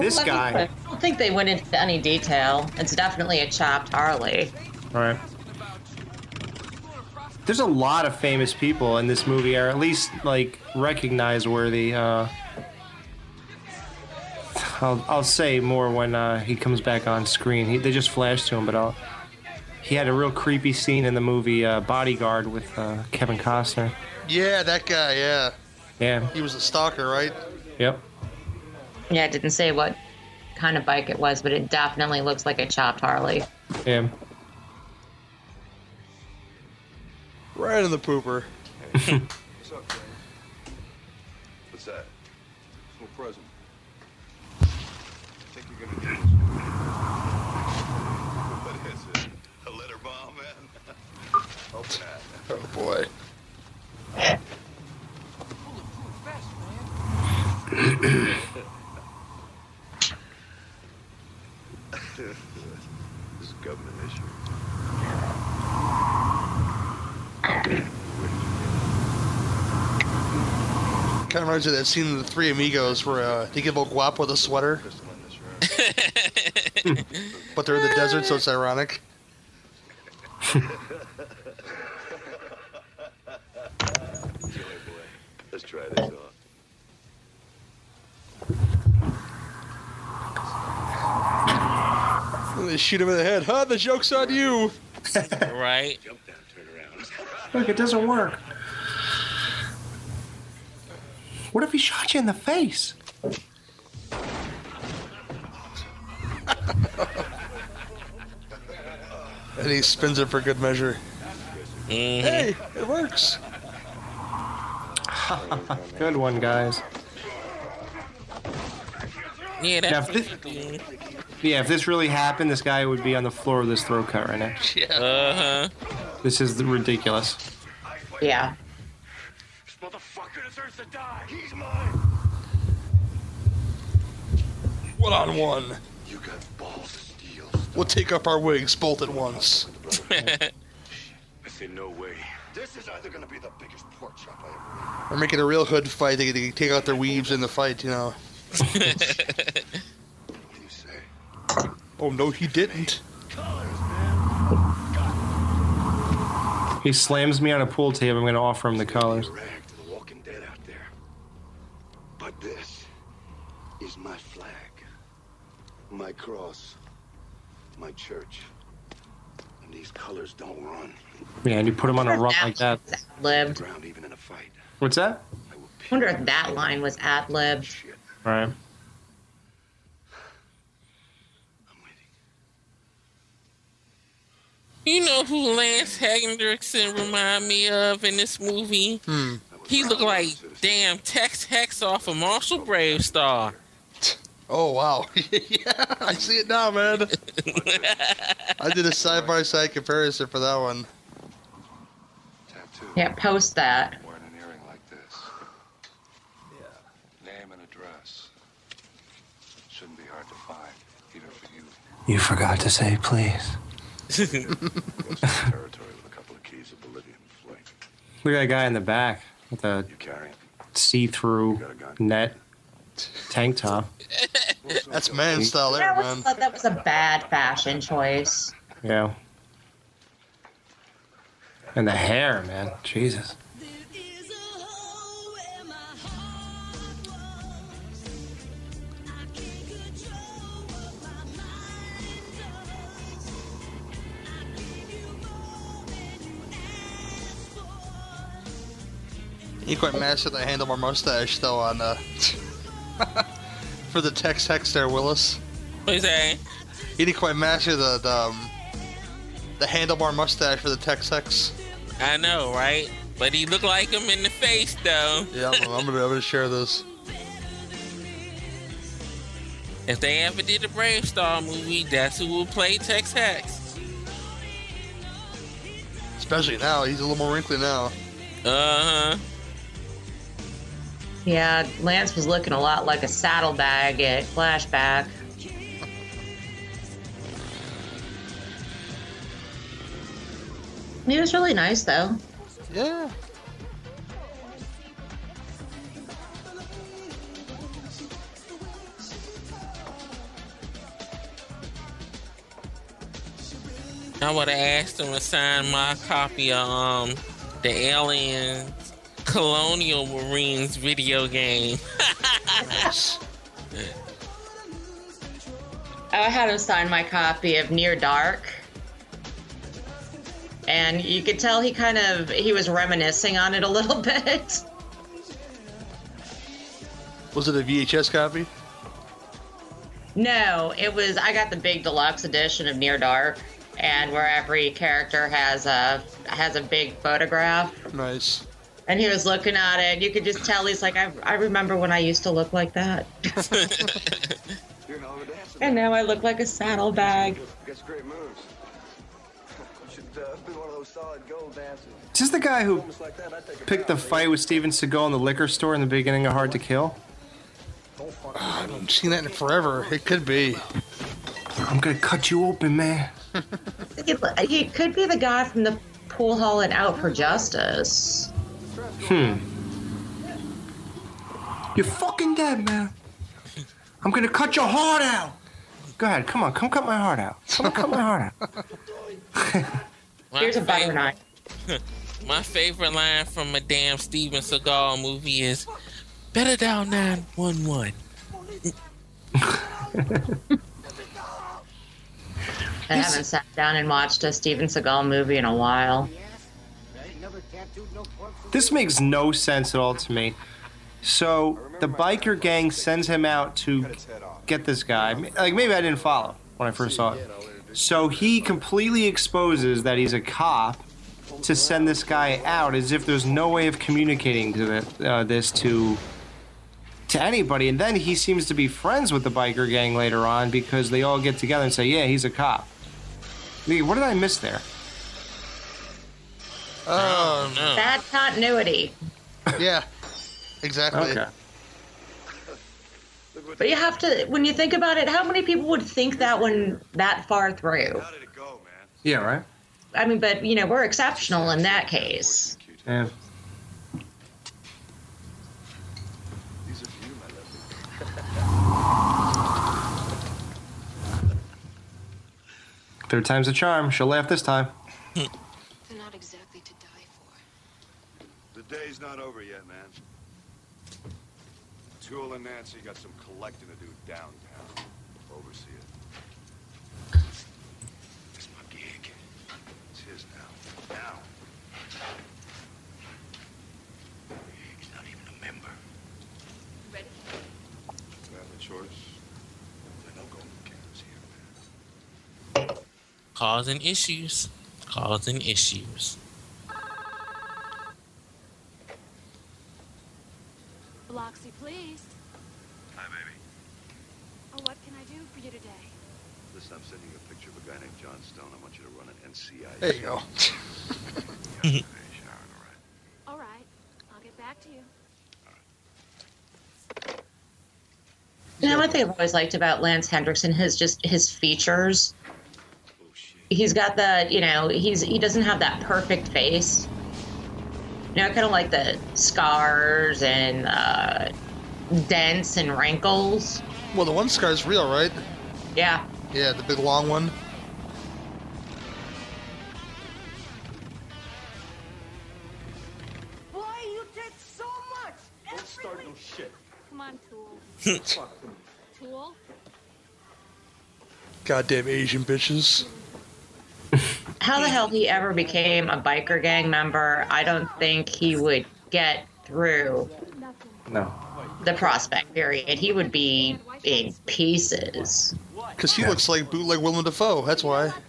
Speaker 2: This guy.
Speaker 4: I don't think they went into any detail. It's definitely a chopped Harley.
Speaker 2: All right. There's a lot of famous people in this movie, or at least like recognize worthy. Uh, I'll I'll say more when uh, he comes back on screen. He, they just flashed to him, but I'll. He had a real creepy scene in the movie uh, Bodyguard with uh, Kevin Costner.
Speaker 1: Yeah, that guy. Yeah,
Speaker 2: Yeah.
Speaker 1: he was a stalker, right?
Speaker 2: Yep.
Speaker 4: Yeah, it didn't say what kind of bike it was, but it definitely looks like a chopped Harley.
Speaker 2: Yeah.
Speaker 1: Right in the pooper.
Speaker 5: What's up, Jay? What's that?
Speaker 11: Little present.
Speaker 5: I think you're gonna do this? What is it? A letter bomb, man? Open that.
Speaker 1: Oh boy.
Speaker 5: This is a government issue.
Speaker 1: Kind of reminds me of that scene in the Three Amigos where uh, they give old Guapo the sweater,
Speaker 5: Crystal in this
Speaker 1: but they're in the desert, so it's ironic.
Speaker 5: Let's try this on.
Speaker 1: And they shoot him in the head. Huh? The joke's on you.
Speaker 3: right?
Speaker 5: Jump down, turn around.
Speaker 2: Look, it doesn't work. What if he shot you in the face?
Speaker 1: And he spins it for good measure.
Speaker 3: Mhm.
Speaker 1: Hey, it works.
Speaker 2: Good one, guys.
Speaker 3: Yeah,
Speaker 2: Yeah, if this, yeah, if this really happened, this guy would be on the floor with this throat cut right now.
Speaker 1: Yeah.
Speaker 3: Uh huh.
Speaker 2: This is ridiculous.
Speaker 4: Yeah.
Speaker 5: This motherfucker deserves to die. He's mine.
Speaker 1: One on one.
Speaker 5: You got balls of steel.
Speaker 1: We'll take up our wigs both at once.
Speaker 5: I say no way. This is either gonna be the biggest pork chop I ever
Speaker 1: We're making a real hood fight. They, they take out their weaves in the fight, you know.
Speaker 5: What do you say?
Speaker 1: Oh no, he didn't.
Speaker 2: He slams me on a pool table. I'm going to offer him the colors.
Speaker 5: Rag to the walking dead out there.
Speaker 7: But this is my flag, my cross, my church. And these colors don't run.
Speaker 2: Yeah, and you put him on a run like that.
Speaker 4: Lived.
Speaker 7: Ground even in a fight.
Speaker 2: What's that?
Speaker 4: I wonder if that line was ad libbed.
Speaker 2: Right.
Speaker 3: You know who Lance Henriksen remind me of in this movie?
Speaker 1: Hmm.
Speaker 3: He looked like damn Tex Hex off of Marshall Brave BraveStarr.
Speaker 1: Oh wow, yeah, I see it now, man. I did a side by side comparison for that one. Tattoo.
Speaker 4: Yeah, post that.
Speaker 5: Wearing an earring like this. Yeah. Name and address. Shouldn't be hard to find, even for you.
Speaker 2: You forgot to say please.
Speaker 5: Territory with a couple of keys of Bolivian fling.
Speaker 2: Look at that guy in the back with the see-through net tank top.
Speaker 1: That's man style
Speaker 4: I
Speaker 1: there,
Speaker 4: always
Speaker 1: man.
Speaker 4: thought that was a bad fashion choice.
Speaker 2: Yeah. And the hair, man. Jesus.
Speaker 1: He quite mastered the handlebar mustache though on uh for the Tex Hex there, Willis.
Speaker 3: What you say?
Speaker 1: He didn't quite master the the, um, the handlebar mustache for the Tex Hex.
Speaker 3: I know, right? But he looked like him in the face, though.
Speaker 1: Yeah, I'm, I'm gonna I'm gonna share this.
Speaker 3: If they ever did a BraveStarr movie, that's who will play Tex Hex.
Speaker 1: Especially now, he's a little more wrinkly now.
Speaker 3: Uh huh.
Speaker 4: Yeah, Lance was looking a lot like a saddlebag at flashback. He was really nice though.
Speaker 1: Yeah.
Speaker 3: I would have asked him to sign my copy of um the Aliens Colonial Marines video game.
Speaker 4: Oh, I had him sign my copy of Near Dark. And you could tell he kind of he was reminiscing on it a little bit.
Speaker 1: Was it a VHS copy?
Speaker 4: No, it was I got the big deluxe edition of Near Dark and where every character has a has a big photograph.
Speaker 1: Nice.
Speaker 4: And he was looking at it. You could just tell he's like, I, I remember when I used to look like that. and now I look like a saddlebag.
Speaker 7: Gets great moves. Should uh, be one of those solid gold dancers.
Speaker 2: Is this the guy who picked the fight with Steven Seagal in the liquor store in the beginning of Hard to Kill?
Speaker 1: I haven't seen that in forever. It could be.
Speaker 2: I'm gonna cut you open, man.
Speaker 4: He, he could be the guy from the pool hall and Out for Justice.
Speaker 2: Hmm. You're fucking dead, man. I'm gonna cut your heart out. Go ahead, come on, come cut my heart out. Come cut my heart out.
Speaker 4: Here's a butter
Speaker 3: favorite-
Speaker 4: knife.
Speaker 3: My favorite line from a damn Steven Seagal movie is Better dial 911.
Speaker 4: I haven't sat down and watched a Steven Seagal movie in a while.
Speaker 2: This makes no sense at all to me. So the biker gang sends him out to get this guy. Like maybe I didn't follow when I first saw it. So he completely exposes that he's a cop to send this guy out, as if there's no way of communicating to uh, this to to anybody. And then he seems to be friends with the biker gang later on because they all get together and say, "Yeah, he's a cop." What did I miss there?
Speaker 1: Oh,
Speaker 3: no.
Speaker 4: Bad continuity.
Speaker 1: Yeah. Exactly.
Speaker 2: Okay.
Speaker 4: But you have to, when you think about it, how many people would think that one that far through?
Speaker 2: Yeah, right.
Speaker 4: I mean, but you know, we're exceptional in that case.
Speaker 2: Yeah. Third time's a charm. She'll laugh this time.
Speaker 10: They're not exactly to die for.
Speaker 7: The day's not over yet, man.
Speaker 5: Tool and Nancy got some collecting to do downtown. Oversee it. It's my gig. It's his now. Now. He's not even a member.
Speaker 10: Ready?
Speaker 5: Do I have a choice? Then I'll go with here, man.
Speaker 3: Causing issues. Causing issues.
Speaker 10: Bloxy, please.
Speaker 5: Hi, baby.
Speaker 10: Oh, what can I do for you today?
Speaker 5: Listen, I'm sending you a picture of a guy named John Stone. I want you to run an NCIC.
Speaker 1: There you go.
Speaker 5: Hey, all right?
Speaker 10: All right. I'll get back to you.
Speaker 4: You know what they've always liked about Lance Henriksen? His just his features. Oh, he's got the you know he's he doesn't have that perfect face. You know, kind of like the scars and uh, dents and wrinkles.
Speaker 1: Well, the one scar's real, right?
Speaker 4: Yeah,
Speaker 1: Yeah, the big long one.
Speaker 6: Boy, you did so much.
Speaker 7: Don't start no shit.
Speaker 10: Come on, Tool. Tool?
Speaker 1: Goddamn Asian bitches.
Speaker 4: How the hell he ever became a biker gang member? I don't think he would get through
Speaker 2: No.
Speaker 4: the prospect period. He would be in pieces.
Speaker 1: Because he looks like bootleg Willem Dafoe. That's why.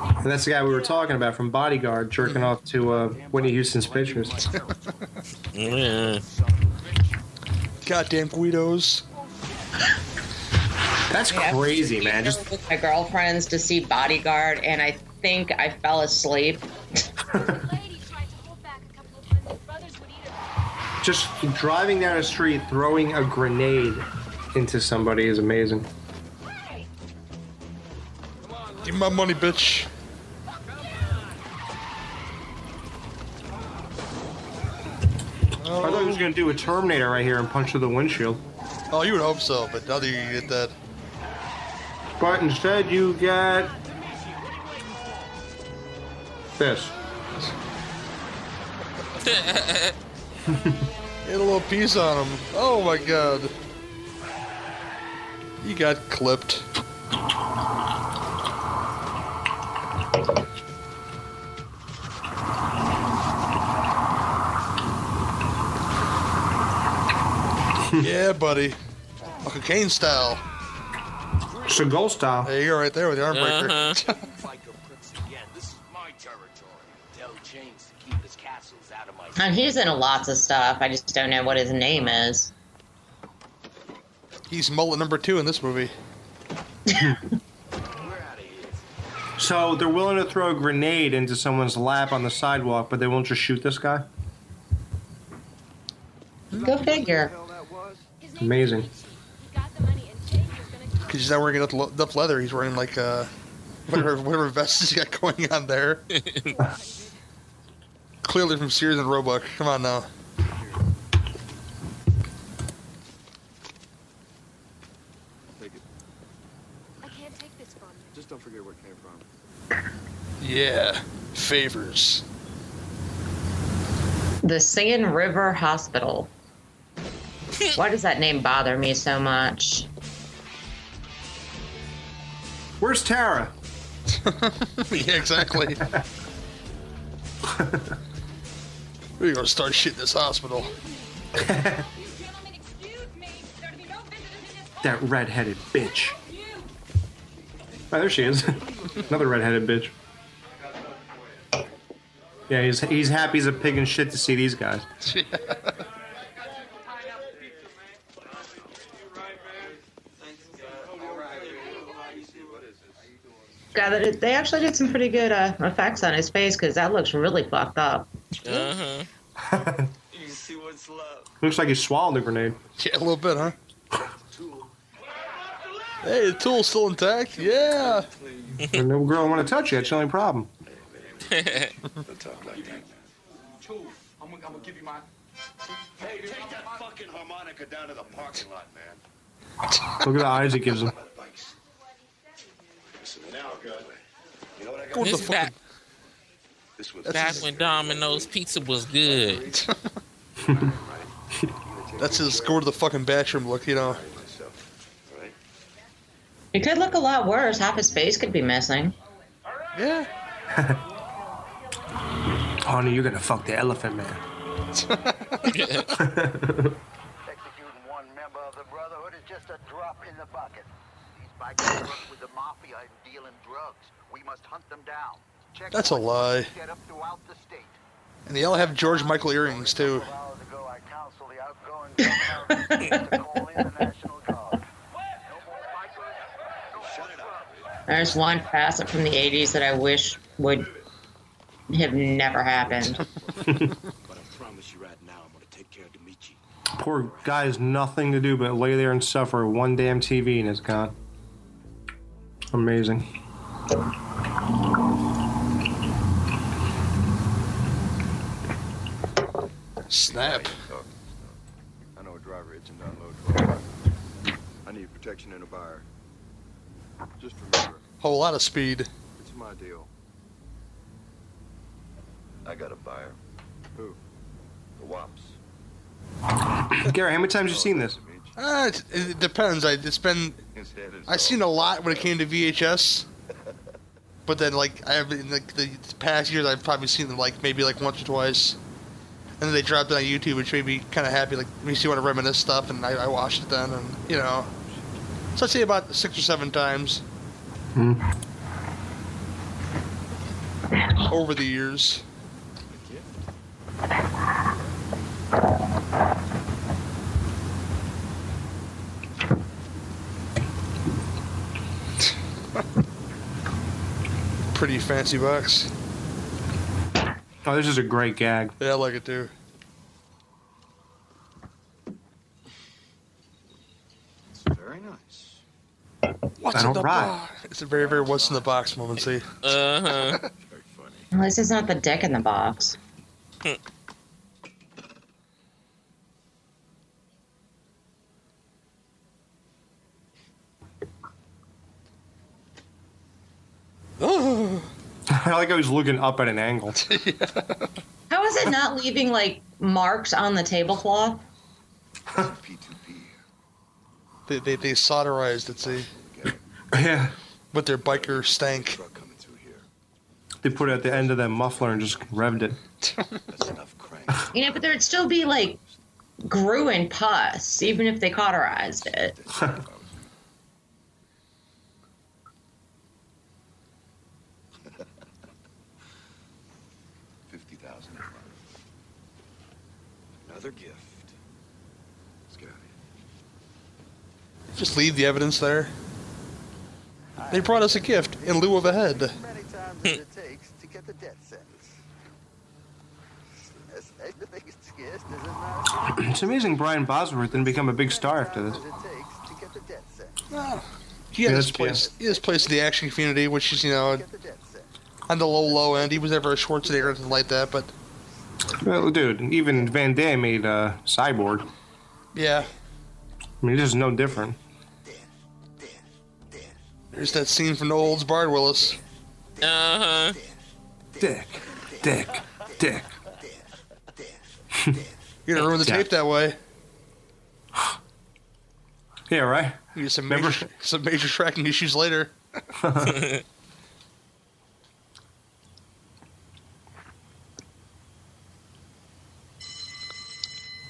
Speaker 2: And that's the guy we were talking about from Bodyguard, jerking off to uh, Whitney Houston's pictures.
Speaker 3: Yeah.
Speaker 1: Goddamn Guidos.
Speaker 2: That's crazy, man. Just
Speaker 4: with my girlfriends to see Bodyguard, and I think I fell asleep.
Speaker 10: lady tried to hold back a couple of hundred brothers would eat her.
Speaker 2: just driving down a street, throwing a grenade into somebody is amazing.
Speaker 1: Give me my money, bitch.
Speaker 2: I thought he was gonna do a Terminator right here and punch through the windshield,
Speaker 1: Oh, you would hope so, but now that you get that.
Speaker 2: But instead you get this.
Speaker 1: Hit a little piece on him. Oh my god. You got clipped. yeah, buddy. Uncle Kane style.
Speaker 2: Seagal style.
Speaker 1: There you go, right there with the arm breaker.
Speaker 3: Uh-huh.
Speaker 7: Biker Prince again. This is my territory. Tell James to keep his castles out of my
Speaker 4: And he's in lots of stuff. I just don't know what his name is.
Speaker 1: He's mullet number two in this movie.
Speaker 7: We're out of here.
Speaker 2: So they're willing to throw a grenade into someone's lap on the sidewalk, but they won't just shoot this guy.
Speaker 4: Go figure.
Speaker 2: Amazing.
Speaker 1: Because he's not wearing enough, le- enough leather. He's wearing like uh, whatever, whatever vest he's got going on there. Clearly from Sears and Roebuck. Come on now.
Speaker 5: Take it.
Speaker 10: I can't take this from you.
Speaker 5: Just don't forget where it came from.
Speaker 1: Yeah. Favors.
Speaker 4: The Singing River Hospital. Why does that name bother me so much?
Speaker 2: Where's Tara?
Speaker 1: yeah, exactly. We're gonna start shit in this hospital.
Speaker 2: That redheaded bitch. Oh, there she is. Another redheaded bitch. Yeah, he's he's happy as a pig in shit to see these guys.
Speaker 4: God, they- they actually did some pretty good uh, effects on his face because that looks really fucked up.
Speaker 3: Uh-huh.
Speaker 7: You see what's left.
Speaker 2: Looks like he swallowed the grenade.
Speaker 1: Yeah, a little bit, huh? Hey, the tool's still intact. Yeah.
Speaker 2: And no girl want to touch you. That's the only problem.
Speaker 5: Don't talk like that.
Speaker 6: I'm gonna, I'm gonna give you my.
Speaker 5: Hey, take that fucking harmonica down to the parking lot, man.
Speaker 2: Look at the eyes he gives him.
Speaker 5: Listen, now, good. You know what I?
Speaker 1: Go with the
Speaker 3: This back,
Speaker 5: This was
Speaker 3: back when Domino's Pizza was good.
Speaker 1: That's his go to the fucking bathroom look, you know.
Speaker 4: It could look a lot worse. Half his face could be missing.
Speaker 1: Yeah.
Speaker 2: Honey, you're gonna fuck the elephant man.
Speaker 12: Executing one member of the Brotherhood is just a drop in the bucket. These bikers work with the mafia and deal in drugs. We must hunt them down. Check
Speaker 1: That's a lie.
Speaker 12: set up throughout the state.
Speaker 1: And they all have George Michael earrings too.
Speaker 12: Hours ago, I counseled the outgoing governor to call in the National Guard.
Speaker 4: There's one facet from the 80s that I wish would have never happened.
Speaker 7: But I promise you right now, I'm gonna take care of Dimitri.
Speaker 2: Poor guy has nothing to do but lay there and suffer one damn TV and it's gone. Amazing.
Speaker 1: Snap.
Speaker 5: I know a driver hits and unload 12. I need protection in a buyer. Just remember, A
Speaker 1: Whole lot of speed.
Speaker 5: it's my deal. I got a buyer. Who? The Wops.
Speaker 2: Gary, how many times you seen this?
Speaker 1: Uh, it, it depends. I it's been
Speaker 5: His head is
Speaker 1: I've seen a lot when it came to VHS. But then, like, I have in like the past years, I've probably seen them like maybe like once or twice. And then they dropped it on YouTube, which made me kind of happy. Like, makes you want to reminisce stuff, and I, I watched it then, and you know. So I'd say about six or seven times
Speaker 2: Hmm.
Speaker 1: over the years. Pretty fancy box.
Speaker 2: Oh, this is a great gag.
Speaker 1: Yeah, I like it too.
Speaker 5: It's very nice.
Speaker 1: What's
Speaker 2: I
Speaker 1: in the
Speaker 2: ride.
Speaker 1: box? It's a very, very what's in the box moment. See,
Speaker 3: Uh huh. Very funny.
Speaker 4: Well, this is not the dick in the box.
Speaker 1: oh,
Speaker 2: I like how he's looking up at an angle.
Speaker 4: How is it not leaving like marks on the tablecloth?
Speaker 1: they, they they solderized it. See,
Speaker 2: yeah.
Speaker 1: with their biker stank.
Speaker 2: They put it at the end of that muffler and just revved it. That's enough crank.
Speaker 4: You know, but there'd still be like grew and pus, even if they cauterized it.
Speaker 5: Fifty thousand. Another gift. Scotty.
Speaker 1: Just leave the evidence there. They brought us a gift in lieu of a head.
Speaker 12: Many times as it takes to get the death sentence. Yes, everything is scarce, does it not?
Speaker 2: It's amazing Brian Bosworth didn't become a big star after this.
Speaker 12: As it takes to get the death sentence.
Speaker 1: He had
Speaker 2: Yeah,
Speaker 1: his
Speaker 2: that's-
Speaker 1: place. He had his place in the action community, which is you know on the low low end. He was never a Schwarzenegger or anything like that, but
Speaker 2: Well, dude, even Van Damme made uh, Cyborg.
Speaker 1: yeah,
Speaker 2: I mean, this is no different.
Speaker 1: There's that scene from No Holds Barred, Willis.
Speaker 3: Uh huh.
Speaker 2: Dick, dick, dick.
Speaker 1: You're gonna ruin the tape that way.
Speaker 2: Yeah, right.
Speaker 1: You get some major, some major tracking issues later.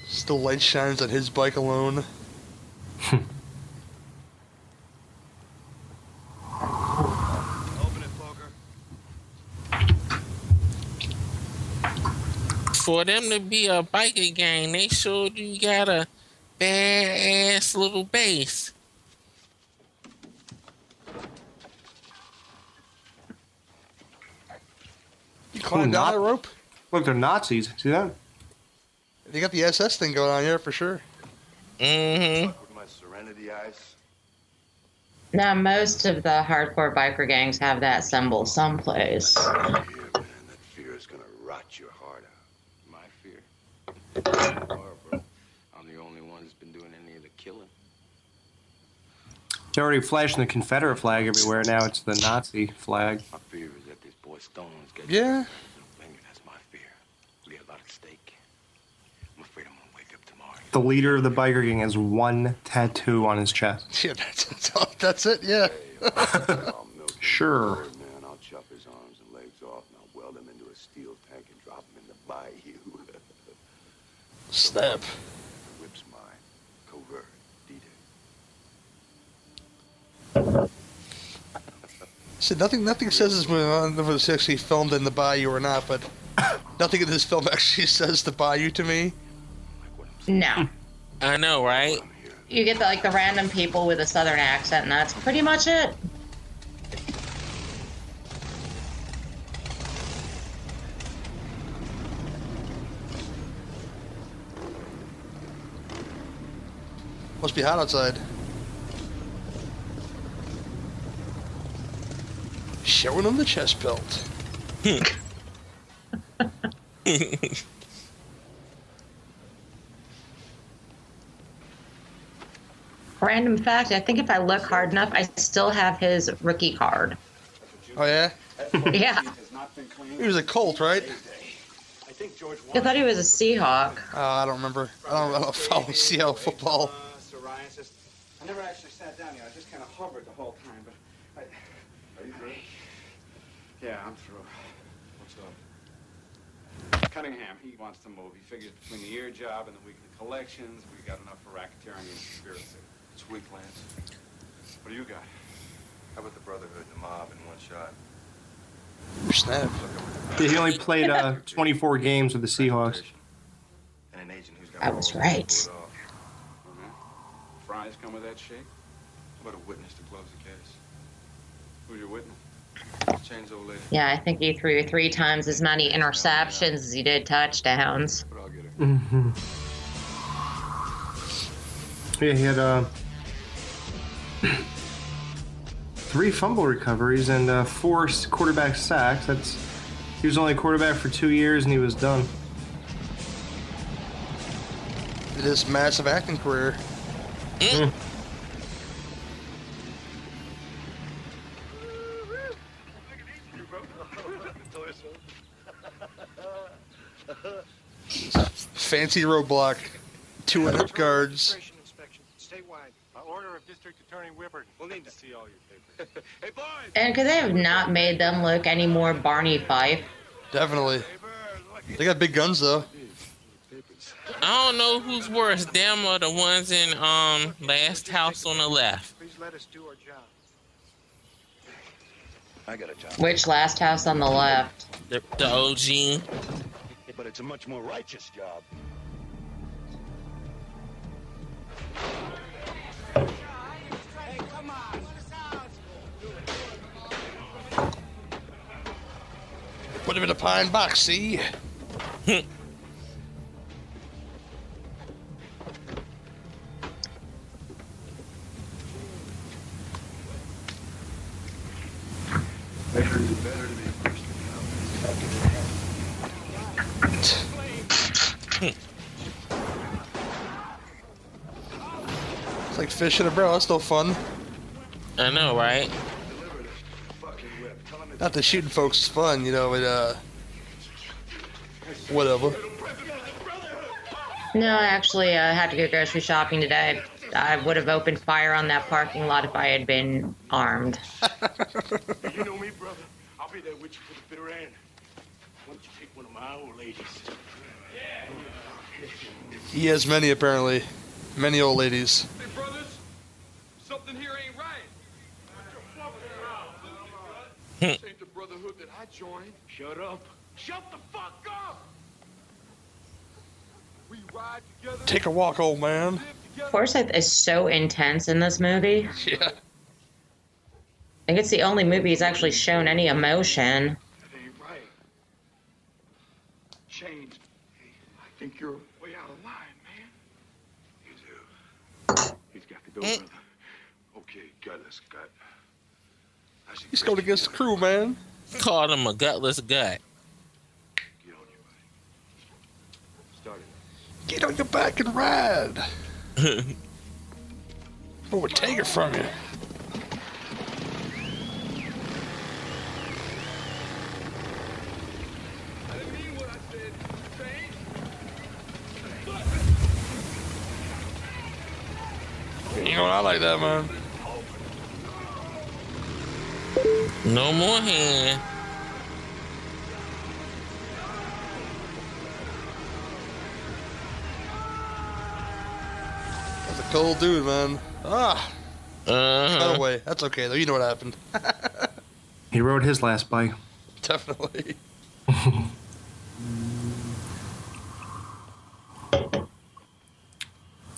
Speaker 1: Still light shines on his bike alone.
Speaker 3: For them to be a biker gang, they showed you got a badass little base.
Speaker 1: You climb down that rope?
Speaker 2: Look, they're Nazis. See that?
Speaker 1: They got the SS thing going on here for sure.
Speaker 3: Mm-hmm.
Speaker 5: With my Serenity eyes.
Speaker 4: Now, most of the hardcore biker gangs have that symbol someplace.
Speaker 5: Fear is gonna rot your heart out.
Speaker 13: My fear. Barbara, I'm the only one who's been doing any of the killing.
Speaker 2: They're already flashing the Confederate flag everywhere. Now it's the Nazi flag.
Speaker 13: My fear is that this boy Stone's getting.
Speaker 1: Yeah.
Speaker 13: Maybe that's my fear. We have a lot at stake. I'm afraid I'm gonna wake up tomorrow and
Speaker 2: the leader of the biker gang has one tattoo on his chest.
Speaker 1: Yeah, that's, that's, that's it. Yeah.
Speaker 2: Sure.
Speaker 13: Man, I'll chop his arms and legs off and I'll weld him into a steel tank and drop him in the bayou.
Speaker 1: Snap.
Speaker 13: Whip's mine. Covert.
Speaker 1: So nothing, nothing says this when whether it's actually filmed in the bayou or not, but nothing in this film actually says the bayou to me.
Speaker 4: No.
Speaker 3: I know, right?
Speaker 4: You get the, like the random people with a southern accent, and that's pretty much it.
Speaker 1: Must be hot outside. Showing him the chest belt.
Speaker 4: Random fact: I think if I look hard enough, I still have his rookie card.
Speaker 1: Oh yeah.
Speaker 4: Yeah.
Speaker 1: He was a Colt, right?
Speaker 4: I thought he was a Seahawk.
Speaker 1: Uh, I don't remember. I don't, I don't follow Seattle football.
Speaker 6: Psoriasis. I never actually sat down here. I just kind of hovered the whole time. But I,
Speaker 9: Are you through?
Speaker 6: yeah, I'm through.
Speaker 9: What's up? Cunningham, he wants to move. He figures between the ear job and the weekly collections, we got enough for racketeering and conspiracy.
Speaker 5: Sweet Lance.
Speaker 9: What do you got?
Speaker 5: How about the Brotherhood and the mob in one shot?
Speaker 1: Snap.
Speaker 2: He only played uh, 24 games with the Seahawks.
Speaker 5: And an agent who's got
Speaker 4: I was right.
Speaker 9: Uh-huh. Fries come with that shake?
Speaker 5: How about a witness to close the case?
Speaker 9: Who's your witness?
Speaker 5: Chain's old lady.
Speaker 4: Yeah, I think he threw three times as many interceptions as he did touchdowns.
Speaker 5: But I'll get her.
Speaker 2: hmm Yeah, he had uh, three fumble recoveries and uh, four quarterback sacks. That's he was only quarterback for two years and he was done.
Speaker 1: Did his massive acting career.
Speaker 2: Mm.
Speaker 1: Fancy roadblock. Two and up guards.
Speaker 14: Whippert. To see all your papers. hey, boys!
Speaker 4: And could they have not made them look any more Barney Fife?
Speaker 1: Definitely. They got big guns though.
Speaker 3: I don't know who's worse, them or the ones in um Last House on the Left.
Speaker 14: Please let us do our job.
Speaker 7: I got a job.
Speaker 4: Which last house on the left?
Speaker 3: The, the OG.
Speaker 7: But it's a much more righteous job.
Speaker 1: Put him in a pine box, see? It's like fish in a barrel. That's no fun.
Speaker 3: I know, right?
Speaker 1: Not the shooting folks is fun, you know, but uh, whatever.
Speaker 4: No, I actually uh, had to go grocery shopping today. I would have opened fire on that parking lot if I had been armed.
Speaker 7: You know me, brother. I'll be there with you for the bitter end. Why don't you take one of my old ladies? Yeah.
Speaker 1: He has many apparently, many old ladies.
Speaker 9: Hey, brothers, something here ain't right. Hmm.
Speaker 7: This ain't the brotherhood that I joined. Shut up. Shut the fuck up!
Speaker 9: We ride together.
Speaker 1: Take a walk, old man.
Speaker 4: Forsythe is so intense in this movie.
Speaker 1: Yeah.
Speaker 4: I think it's the only movie he's actually shown any emotion.
Speaker 7: That ain't right. Changed. Hey, I think you're way out of line, man. You do. He's got to go, brother. Okay, gutless gut. I
Speaker 1: He's going against the crew, man.
Speaker 3: Called him a gutless gut.
Speaker 7: Started.
Speaker 1: Get on your back and ride. Or we'll take it from you. going I like that, man.
Speaker 3: No more hand.
Speaker 1: That's a cold dude, man. Ah.
Speaker 3: Uh-huh.
Speaker 1: By the way, that's okay though. You know what happened.
Speaker 2: He rode his last bike.
Speaker 1: Definitely.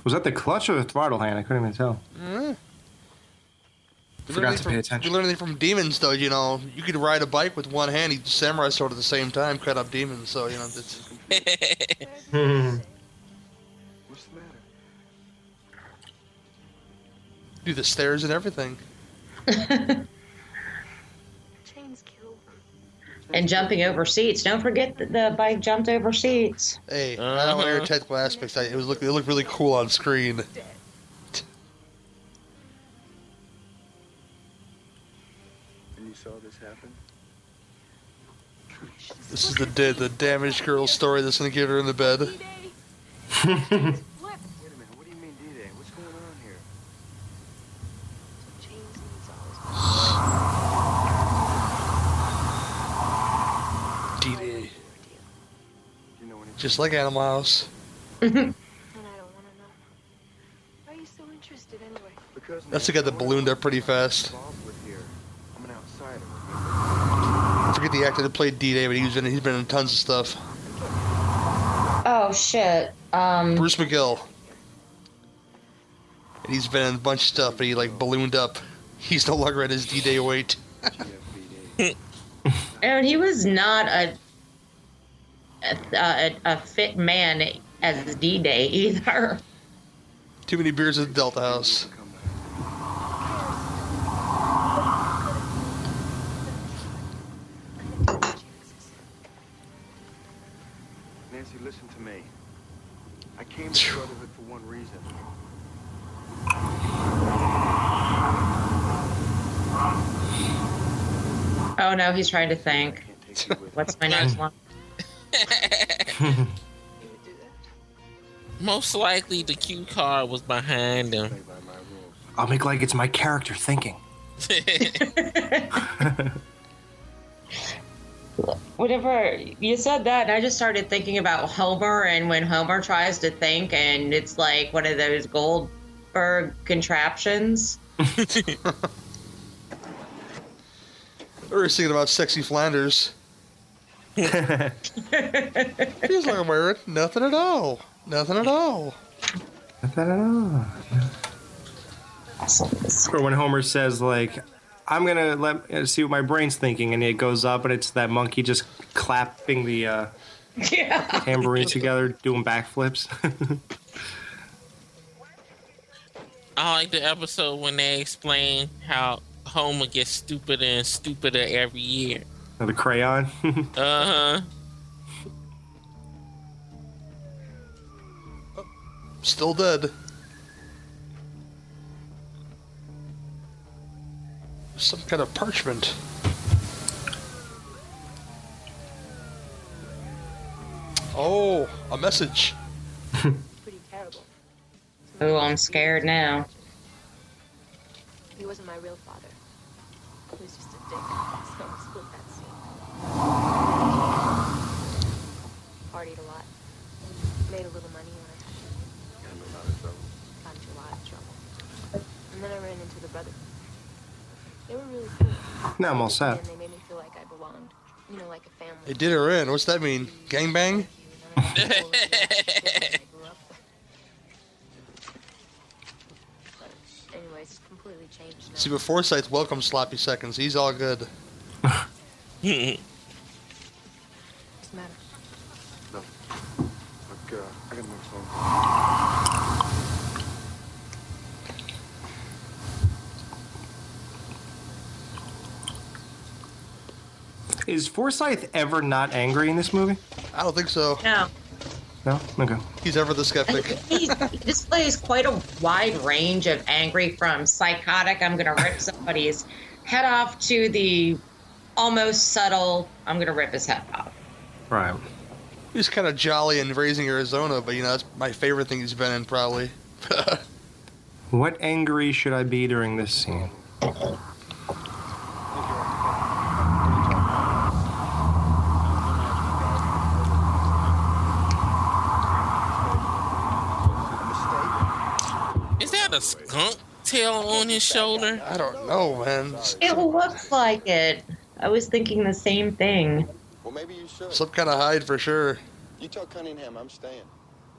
Speaker 2: Was that the clutch or the throttle hand? I couldn't even tell.
Speaker 1: Mm. You
Speaker 2: Forgot
Speaker 1: learn
Speaker 2: to
Speaker 1: anything
Speaker 2: pay
Speaker 1: from-
Speaker 2: attention.
Speaker 1: You learn anything from demons, though. You know, you could ride a bike with one hand, eat samurai sword at the same time, cut up demons. So you know, it's
Speaker 13: What's the matter?
Speaker 1: do the stairs and everything.
Speaker 4: And jumping over seats. Don't forget that the bike jumped over seats.
Speaker 1: Hey, I don't want to uh-huh. hear technical aspects. I, it was look, it looked really cool on screen.
Speaker 13: This
Speaker 1: is the da- the damaged girl story that's gonna get her in the bed.
Speaker 13: Wait a minute, what do you mean D-Day? What's going on here?
Speaker 1: D-Day.
Speaker 13: You know anything?
Speaker 1: Just like Animal House.
Speaker 10: And I don't to know. Why are you so interested anyway?
Speaker 13: Because
Speaker 1: That's the guy that ballooned up pretty fast.
Speaker 13: involved with here. I'm an outsider.
Speaker 1: I forget the actor that played D-Day, but he was in, he's been in tons of stuff.
Speaker 4: Oh shit. Um.
Speaker 1: Bruce McGill. And he's been in a bunch of stuff, but he like ballooned up. He's no longer at his D-Day weight.
Speaker 4: And he was not a a, a, a fit man as D Day either.
Speaker 1: Too many beers at the Delta House.
Speaker 13: I came to Brotherhood for one reason.
Speaker 4: Oh no, he's trying to think. What's my next one?
Speaker 3: Most likely the cue card was behind him.
Speaker 2: I'll make like it's my character thinking.
Speaker 4: Whatever you said that, and I just started thinking about Homer and when Homer tries to think, and it's like one of those Goldberg contraptions.
Speaker 1: Or he's thinking about sexy Flanders. Feels like I'm wearing nothing at all. nothing at all. Nothing at all.
Speaker 2: Or when Homer says like, "I'm gonna let uh, see what my brain's thinking," and it goes up, and it's that monkey just clapping the uh,
Speaker 4: Yeah.
Speaker 2: tambourine together, doing backflips.
Speaker 3: I like the episode when they explain how Homer gets stupider and stupider every year.
Speaker 2: the crayon.
Speaker 3: Uh huh.
Speaker 1: Still dead. Some kind of parchment. Oh, a message.
Speaker 10: Pretty terrible.
Speaker 4: Oh, I'm scared now.
Speaker 10: He wasn't my real father. He was just a dick. So I split that scene. Partied a lot. Made a little money when I had to. Got into a lot of trouble. And then I ran into the brothers. They were really cool.
Speaker 2: Now I'm all set.
Speaker 10: And they made me feel like I belonged. You know, like a family.
Speaker 1: They did her in. What's that mean? Gangbang?
Speaker 10: Anyways, it's completely changed now.
Speaker 1: See, but Forsythe welcomes sloppy seconds. He's all good.
Speaker 10: What's the matter?
Speaker 13: Look, uh, I gotta make phone.
Speaker 2: Is Forsythe ever not angry in this movie?
Speaker 1: I don't think so.
Speaker 4: No.
Speaker 2: No. Okay.
Speaker 1: He's ever the skeptic.
Speaker 4: He, he displays quite a wide range of angry from psychotic, I'm going to rip somebody's head off, to the almost subtle, I'm going to rip his head off.
Speaker 2: Right.
Speaker 1: He's kind of jolly in Raising Arizona, but you know, that's my favorite thing he's been in, probably.
Speaker 2: What angry should I be during this scene?
Speaker 3: A skunk tail on his shoulder?
Speaker 1: I don't know, man.
Speaker 4: It looks like it. I was thinking the same thing.
Speaker 7: Well, maybe you should.
Speaker 1: Some kind of hide for sure.
Speaker 7: You tell Cunningham I'm staying.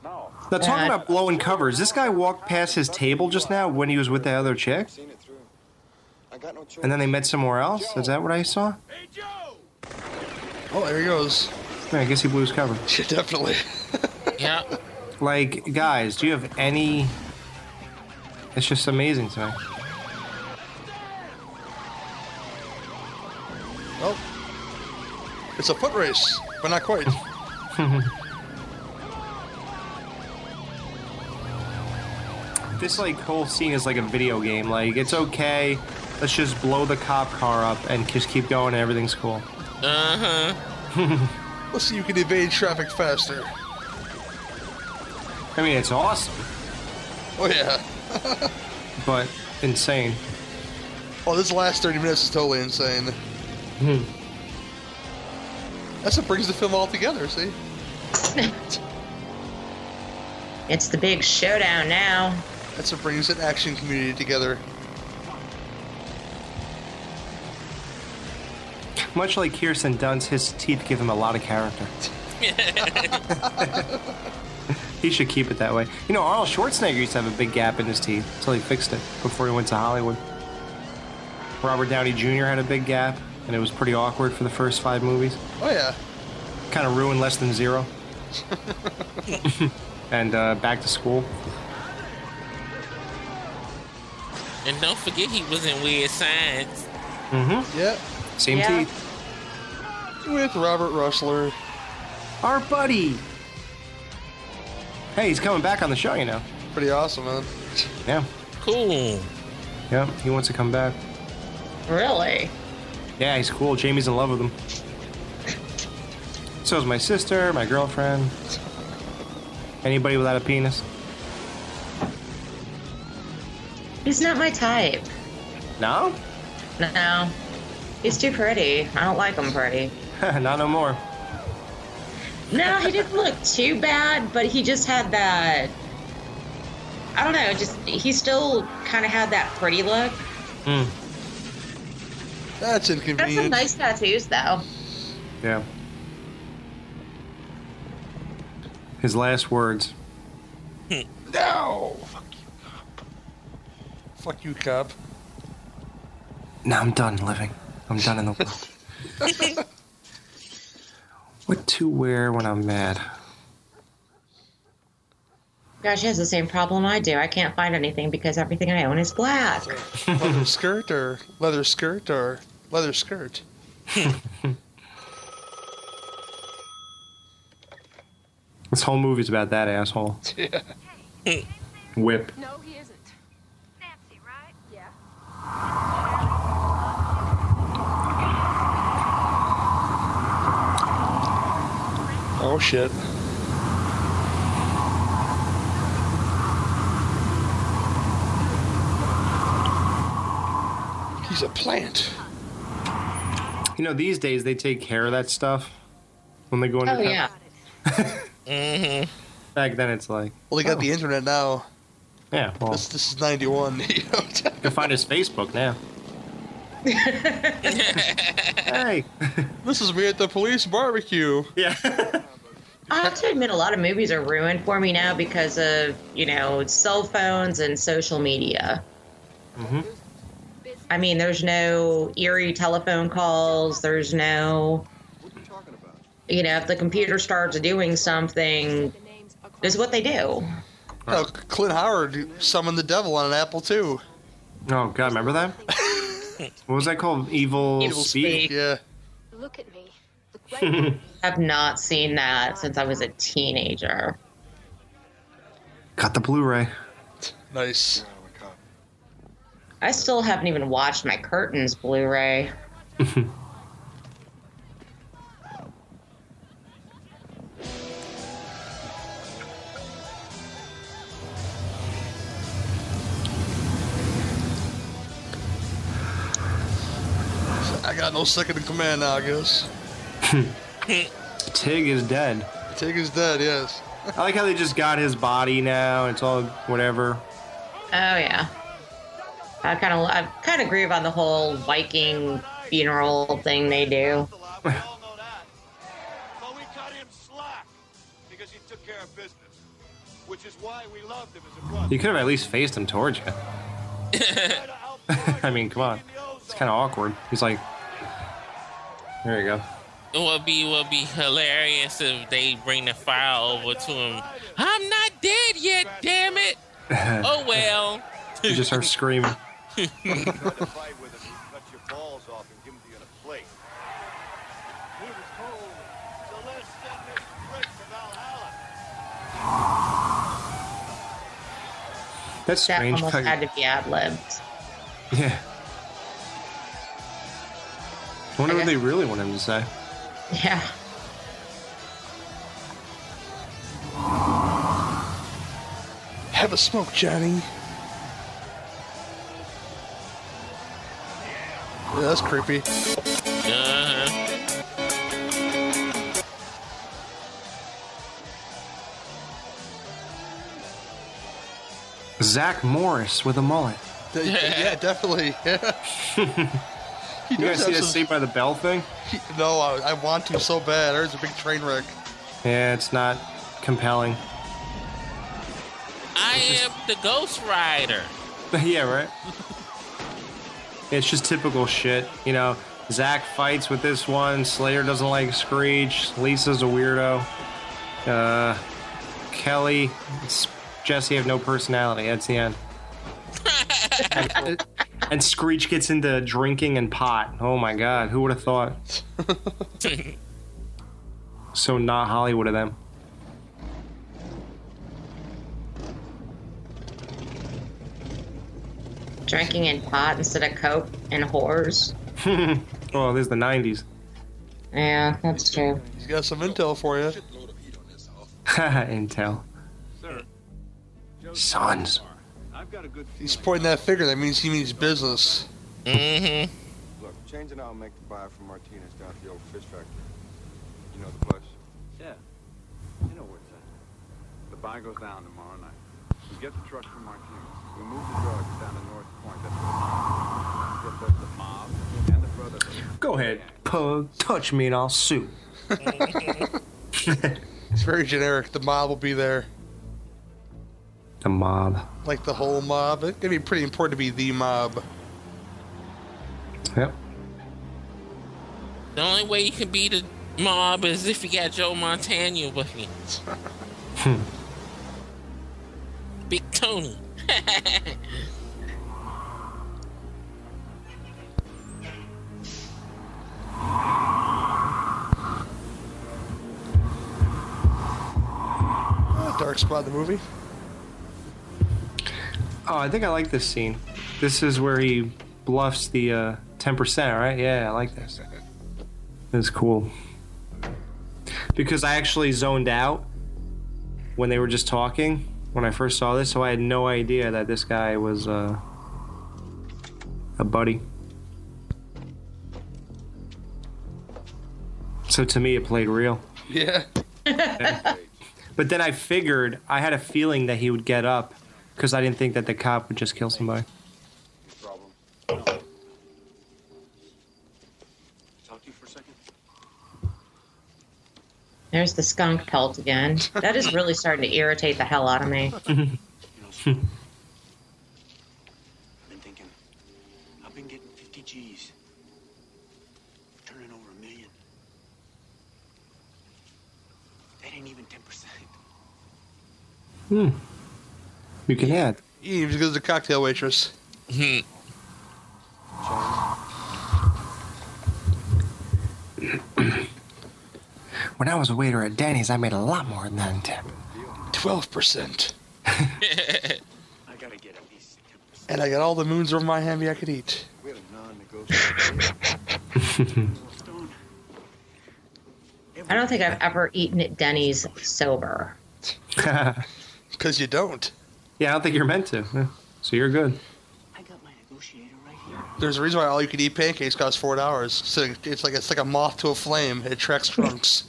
Speaker 9: No.
Speaker 2: Now, talking about blowing covers, this guy walked past his table just now when he was with the other chick,
Speaker 7: Seen it through. I got no choice.
Speaker 2: and then they met somewhere else. Is that what I saw?
Speaker 1: Oh, there he goes.
Speaker 2: Yeah, I guess he blew his cover.
Speaker 1: Yeah, definitely.
Speaker 3: Yeah.
Speaker 2: Like, guys, do you have any? It's just amazing to me.
Speaker 1: Oh. It's a foot race, but not quite.
Speaker 2: This like whole scene is like a video game. Like, it's okay. Let's just blow the cop car up and just keep going, and everything's cool.
Speaker 3: Uh huh.
Speaker 1: Let's see you can evade traffic faster.
Speaker 2: I mean, it's awesome,
Speaker 1: Oh yeah.
Speaker 2: But insane.
Speaker 1: Oh, this last 30 minutes is totally insane.
Speaker 2: Hmm.
Speaker 1: That's what brings the film all together, see?
Speaker 4: It's the big showdown now.
Speaker 1: That's what brings an action community together.
Speaker 2: Much like Kirsten Dunst, his teeth give him a lot of character. he should keep it that way. You know, Arnold Schwarzenegger used to have a big gap in his teeth until he fixed it before he went to Hollywood. Robert Downey Jr. had a big gap, and it was pretty awkward for the first five movies.
Speaker 1: Oh yeah.
Speaker 2: Kind of ruined Less Than Zero. and uh, Back to School.
Speaker 3: And don't forget he was in Weird Science.
Speaker 2: Mm-hmm.
Speaker 1: Yep.
Speaker 2: Same
Speaker 4: Yeah.
Speaker 2: teeth.
Speaker 1: With Robert Rusler.
Speaker 2: Our buddy. Hey, he's coming back on the show, you know.
Speaker 1: Pretty awesome, man.
Speaker 2: Yeah.
Speaker 3: Cool.
Speaker 2: Yeah, he wants to come back.
Speaker 4: Really?
Speaker 2: Yeah, he's cool. Jamie's in love with him. So is my sister, my girlfriend. Anybody without a penis?
Speaker 4: He's not my type.
Speaker 2: No?
Speaker 4: No. He's too pretty. I don't like him pretty.
Speaker 2: Not no more.
Speaker 4: No, he didn't look too bad, but he just had that. I don't know. Just he still kind of had that pretty look.
Speaker 2: Mm,
Speaker 1: That's
Speaker 4: Got some nice tattoos though.
Speaker 2: yeah. His last words.
Speaker 1: No! Fuck you, cop. Fuck you, cop.
Speaker 2: No, I'm done living. I'm done in the world. what to wear when I'm mad?
Speaker 4: Gosh, she has the same problem I do. I can't find anything because everything I own is black.
Speaker 1: leather skirt or leather skirt or leather skirt.
Speaker 2: This whole movie's about that asshole.
Speaker 1: Yeah.
Speaker 2: Whip.
Speaker 10: No, he isn't. Fancy, right? Yeah.
Speaker 1: Oh shit. He's a plant.
Speaker 2: You know, these days they take care of that stuff when they go into
Speaker 4: Oh
Speaker 2: town.
Speaker 4: yeah.
Speaker 3: Mm-hmm.
Speaker 2: Back then it's like,
Speaker 1: Well, they got
Speaker 2: Oh.
Speaker 1: the internet now.
Speaker 2: yeah, well,
Speaker 1: This this is '91. you
Speaker 2: you can find his Facebook now. hey.
Speaker 1: this is me at the police barbecue.
Speaker 2: Yeah.
Speaker 4: I have to admit, a lot of movies are ruined for me now because of you know cell phones and social media.
Speaker 2: hmm
Speaker 4: I mean, there's no eerie telephone calls. There's no, What are you talking about? You know, if the computer starts doing something, this is what they do.
Speaker 1: Oh, Clint Howard summoned the devil on an apple too.
Speaker 2: Oh God, remember that? what was that called? Evil,
Speaker 1: Evilspeak.
Speaker 2: speak.
Speaker 1: Yeah.
Speaker 10: Look at
Speaker 4: have not seen that since I was a teenager.
Speaker 2: Got the Blu-ray.
Speaker 1: Nice.
Speaker 4: I still haven't even watched my curtains Blu-ray.
Speaker 1: I got no second in command now, I guess.
Speaker 2: Tig is dead.
Speaker 1: Tig is dead. Yes.
Speaker 2: I like how they just got his body now. It's all whatever.
Speaker 4: Oh yeah. I kind of I kind of grieve on the whole Viking funeral thing they do.
Speaker 6: But we cut him slack because he took care of business, which is why we loved him as a brother.
Speaker 2: You could have at least faced him towards you. I mean, come on. It's kind of awkward. He's like, there you go.
Speaker 3: It would be would be hilarious if they bring the file over to him. I'm not dead yet, damn it. Oh well.
Speaker 2: He just starts screaming.
Speaker 6: If you try to fight with him, you cut your balls off and give them to you in a plate. We was told, so let's send this prick to Valhalla.
Speaker 2: That's
Speaker 4: That
Speaker 2: strange.
Speaker 4: almost had to be ad libbed.
Speaker 2: Yeah. I wonder what they really want him to say.
Speaker 4: Yeah.
Speaker 1: Have a smoke, Johnny. Yeah, that's creepy.
Speaker 3: Uh-huh.
Speaker 2: Zack Morris with a mullet.
Speaker 1: Yeah, definitely. Yeah. He
Speaker 2: You guys
Speaker 1: does
Speaker 2: see
Speaker 1: have
Speaker 2: the
Speaker 1: some-
Speaker 2: Saved by the Bell thing?
Speaker 1: no, I, I want to so bad. There's a big train wreck.
Speaker 2: Yeah, it's not compelling.
Speaker 3: I am the Ghost Rider.
Speaker 2: yeah, right? It's just typical shit. You know, Zach fights with this one. Slater doesn't like Screech. Lisa's a weirdo. Uh, Kelly, Jesse have no personality. That's the end. and, and Screech gets into drinking and pot. Oh my god, who would have thought? so not Hollywood of them.
Speaker 4: Drinking in pot instead of coke and whores.
Speaker 2: oh, this is the '90s.
Speaker 4: Yeah, that's true.
Speaker 1: He's got some intel for you.
Speaker 2: Intel.
Speaker 9: Sir,
Speaker 2: Sons.
Speaker 9: I've got a good
Speaker 1: He's pointing that figure. That means he means business.
Speaker 3: Mm-hmm.
Speaker 5: Look, Chains and I'll make the buy from Martinez down at the old fish factory. You know the place?
Speaker 9: Yeah. You know where it's at. The buy goes down tomorrow night. We get the truck from Martinez. We move the drugs down to North Point. That's where the mob. Get both the mob and the brotherhood.
Speaker 2: Go ahead, pug. Touch me and I'll sue.
Speaker 1: It's very generic. The mob will be there.
Speaker 2: The mob.
Speaker 1: Like the whole mob. It's gonna be pretty important to be the mob.
Speaker 2: Yep.
Speaker 3: The only way you can beat the mob is if you got Joe Montana with you. Big Tony.
Speaker 1: Uh, Dark Spot, the movie.
Speaker 2: Oh, I think I like this scene. This is where he bluffs the uh, 10%, right? Yeah, I like this. This is cool. Because I actually zoned out when they were just talking when I first saw this, so I had no idea that this guy was uh, a buddy. So to me, it played real.
Speaker 1: Yeah.
Speaker 2: But then I figured, I had a feeling that he would get up because I didn't think that the cop would just kill somebody.
Speaker 5: Problem.
Speaker 9: Talk to you for a second.
Speaker 4: There's the skunk pelt again. That is really starting to irritate the hell out of me.
Speaker 7: You know, I've been thinking. I've been getting 50 G's. for Turning over a million. That ain't even 10%.
Speaker 2: Hmm. You can add.
Speaker 1: He was good a cocktail waitress. Hmm.
Speaker 2: When I was a waiter at Danny's, I made a lot more than that tip.
Speaker 1: Twelve percent.
Speaker 7: I gotta get at least 10%.
Speaker 1: And I got all the Moons Over My Hammy I could eat.
Speaker 5: We had a
Speaker 4: I don't think I've ever eaten at Denny's sober.
Speaker 1: Because you don't.
Speaker 2: Yeah, I don't think you're meant to. Yeah. So you're good.
Speaker 7: I got my negotiator right here.
Speaker 1: There's a reason why all you can eat pancakes cost four dollars. So it's like it's like a moth to a flame. It attracts drunks.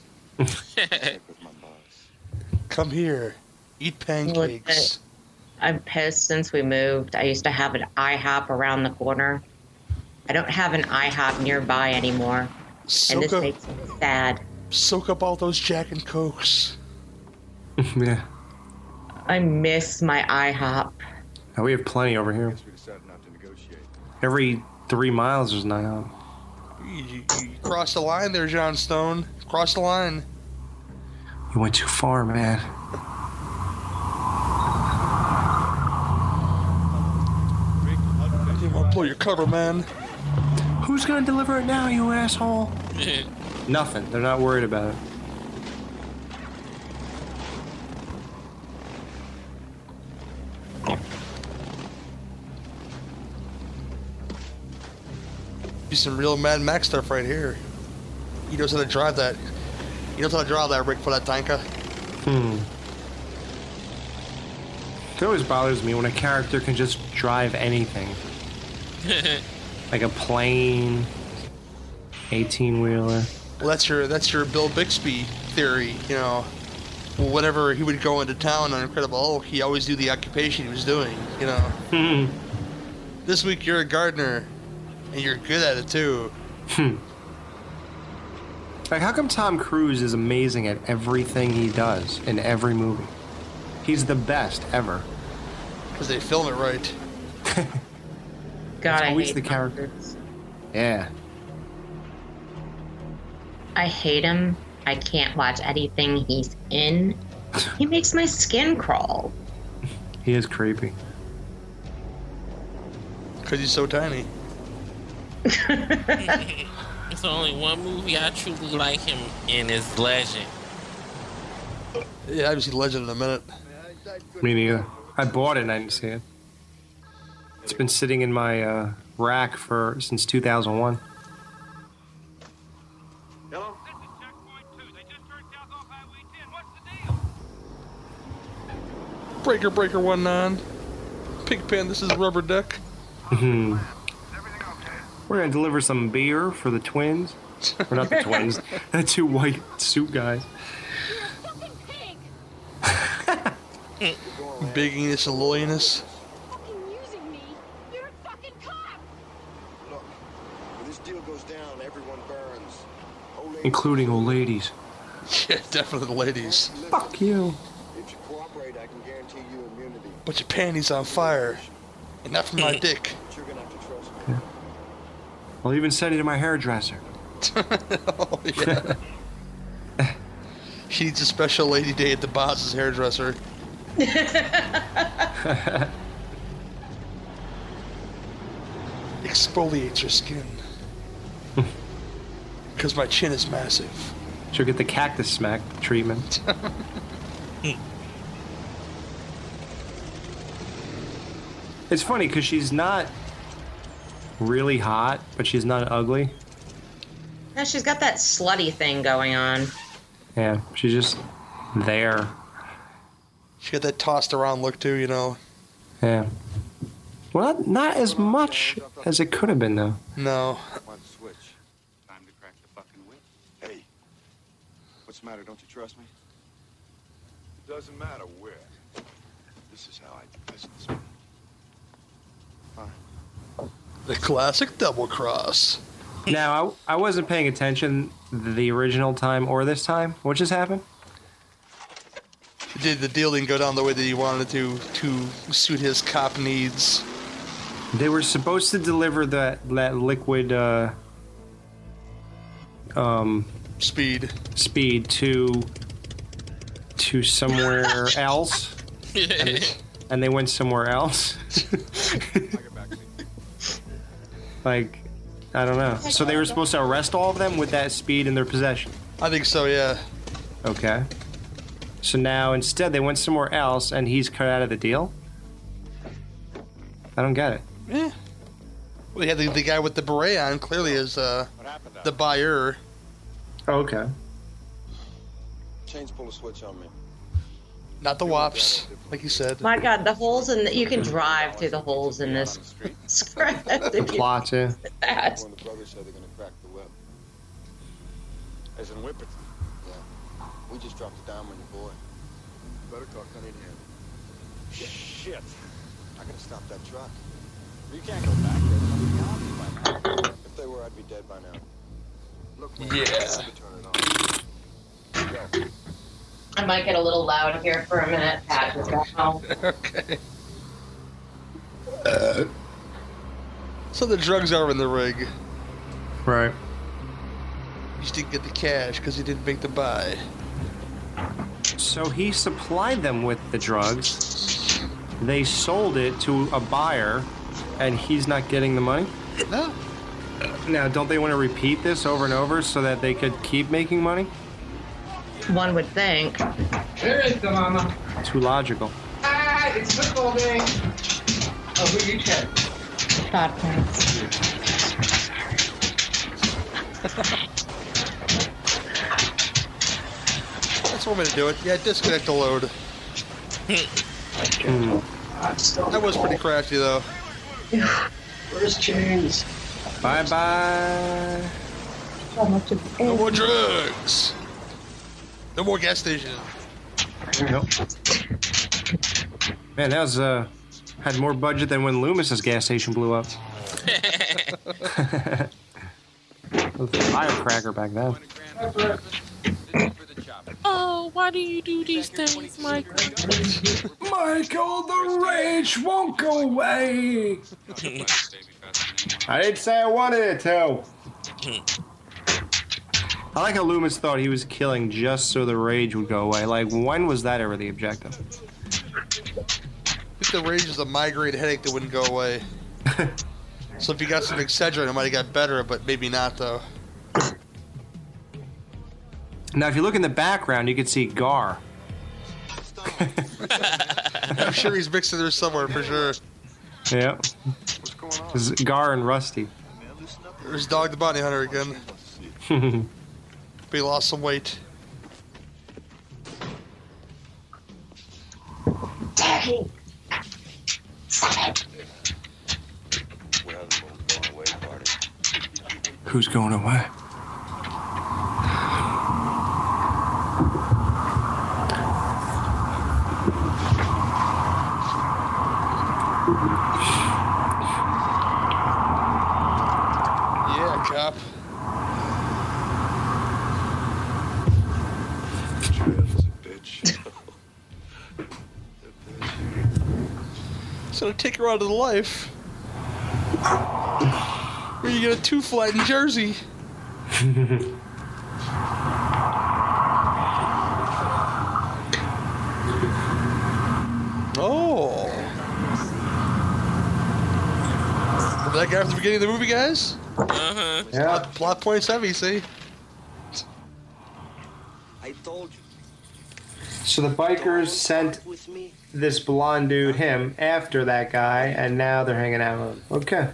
Speaker 1: Come here, eat pancakes.
Speaker 4: I'm pissed since we moved. I used to have an IHOP around the corner. I don't have an IHOP nearby anymore. and this
Speaker 1: up,
Speaker 4: makes me sad.
Speaker 1: soak up all those Jack and Cokes.
Speaker 2: yeah.
Speaker 4: I miss my IHOP.
Speaker 2: Oh, we have plenty over here. Every three miles there's an IHOP.
Speaker 1: You, you, you crossed the line there, John Stone. Cross the line.
Speaker 2: You went too far, man.
Speaker 1: I didn't want to blow your cover, man.
Speaker 2: Who's gonna deliver it now, you asshole? Nothing. They're not worried about it.
Speaker 1: Do some real Mad Max stuff right here. He knows how to drive that. He knows how to drive that rig for that tanker.
Speaker 2: Hmm. It always bothers me when a character can just drive anything. Like a plane, 18 wheeler.
Speaker 1: Well, that's your that's your Bill Bixby theory. You know, whenever he would go into town on Incredible Hulk, he always knew the occupation he was doing. You know. Hmm. This week you're a gardener, and you're good at it too.
Speaker 2: Hmm. Like, how come Tom Cruise is amazing at everything he does in every movie? He's the best ever.
Speaker 1: Because they film it right.
Speaker 4: God, I
Speaker 2: always
Speaker 4: hate
Speaker 2: the character. Yeah.
Speaker 4: I hate him. I can't watch anything he's in. He makes my skin crawl.
Speaker 2: He is creepy.
Speaker 1: Because he's so tiny.
Speaker 3: It's only one movie I truly like him in is Legend.
Speaker 1: Yeah, I haven't seen Legend in a minute.
Speaker 2: Me neither. I bought it and I didn't see it. It's been sitting in my uh, rack for since 2001.
Speaker 1: Breaker, breaker, one nine. Pigpen, this is rubber duck.
Speaker 2: Mhm. We're gonna deliver some beer for the twins. Or not the twins, the two white suit guys.
Speaker 1: Big Enos and Little Enos.
Speaker 7: When this deal goes down, everyone burns. Old
Speaker 2: Including old ladies.
Speaker 1: Yeah, definitely the ladies.
Speaker 2: Fuck you.
Speaker 7: If you cooperate, I can guarantee you immunity.
Speaker 1: But your panties on fire. And not from my dick.
Speaker 7: But you're gonna have to trust me.
Speaker 2: I'll even send it to my hairdresser.
Speaker 1: oh, yeah. she needs a special lady day at the boss's hairdresser. Exfoliate your skin. Because my chin is massive.
Speaker 2: She'll get the cactus smack treatment. it's funny because she's not really hot, but she's not ugly.
Speaker 4: No, she's got that slutty thing going on.
Speaker 2: Yeah, she's just there.
Speaker 1: She got that tossed around look too, you know.
Speaker 2: Yeah. Well, not, not as much as it could have been, though.
Speaker 1: No.
Speaker 9: One switch. Time to crack the fucking whip.
Speaker 7: Hey, what's the matter? Don't you trust me?
Speaker 5: It doesn't matter where. This is how I do business.
Speaker 1: The classic double cross.
Speaker 2: Now, I, I wasn't paying attention the original time or this time. What just happened?
Speaker 1: Did the deal didn't go down the way that he wanted to to suit his cop needs.
Speaker 2: They were supposed to deliver that that liquid uh, um,
Speaker 1: speed
Speaker 2: speed to to somewhere else, and, and they went somewhere else. like I don't know. So they were supposed to arrest all of them with that speed in their possession.
Speaker 1: I think so, yeah.
Speaker 2: Okay. So now instead they went somewhere else, and he's cut out of the deal. I don't get it.
Speaker 1: Yeah. Well, yeah, the, the guy with the beret on clearly is uh, the buyer.
Speaker 2: Okay.
Speaker 7: Chains pull a switch on me.
Speaker 1: Not the wops, like you said.
Speaker 4: My God, the holes in the, you can drive through the holes in this script. if you
Speaker 2: Plot, yeah.
Speaker 4: that.
Speaker 5: One of the brothers said they're gonna crack the whip.
Speaker 7: As in whip.
Speaker 5: Yeah. We just dropped a dime on your boy. Better talk honey to him.
Speaker 7: Shit.
Speaker 5: I gotta stop that truck.
Speaker 7: You can't go back there. There'll be by now.
Speaker 5: If they were, I'd be dead by now. Look, man,
Speaker 1: Yeah.
Speaker 4: I might get a little loud here for a minute. Pat, just got home.
Speaker 1: okay. Uh, so the drugs are in the rig.
Speaker 2: Right.
Speaker 1: He just didn't get the cash because he didn't make the buy.
Speaker 2: So he supplied them with the drugs. They sold it to a buyer, and he's not getting the money.
Speaker 1: No.
Speaker 2: Now, don't they want to repeat this over and over so that they could keep making money?
Speaker 4: One would think.
Speaker 15: There is the mama.
Speaker 2: Too logical.
Speaker 15: Ah, it's football day. Oh, who you check?
Speaker 4: Thought
Speaker 1: That's one way to do it. Yeah, disconnect the load. That was pretty crafty though.
Speaker 15: Where's Chains?
Speaker 2: Bye bye.
Speaker 1: No more drugs. No more gas station.
Speaker 2: Nope. Man, that was uh had more budget than when Loomis's gas station blew up. It was a firecracker back then.
Speaker 3: Oh, why do you do these things, Michael?
Speaker 2: Michael, the rage won't go away. I didn't say I wanted it to. I like how Loomis thought he was killing just so the rage would go away. Like, when was that ever the objective?
Speaker 1: If the rage is a migraine headache that wouldn't go away. so if you got some Excedrin, it might have got better, but maybe not though.
Speaker 2: Now, if you look in the background, you can see Gar.
Speaker 1: I'm sure he's mixing there somewhere for sure.
Speaker 2: Yeah. This is Gar and Rusty.
Speaker 1: There's Dog the Bounty Hunter again. But he lost some weight.
Speaker 8: Daddy.
Speaker 2: Who's going away?
Speaker 1: Yeah, cop. So to take her out of the life. Where you get a two flat in Jersey. Oh. Remember that guy from the beginning of the movie, guys?
Speaker 3: Uh-huh.
Speaker 2: Yeah.
Speaker 1: Plot points heavy, see?
Speaker 7: I told you.
Speaker 2: So the bikers sent this blonde dude, him, after that guy, and now they're hanging out with him. Okay.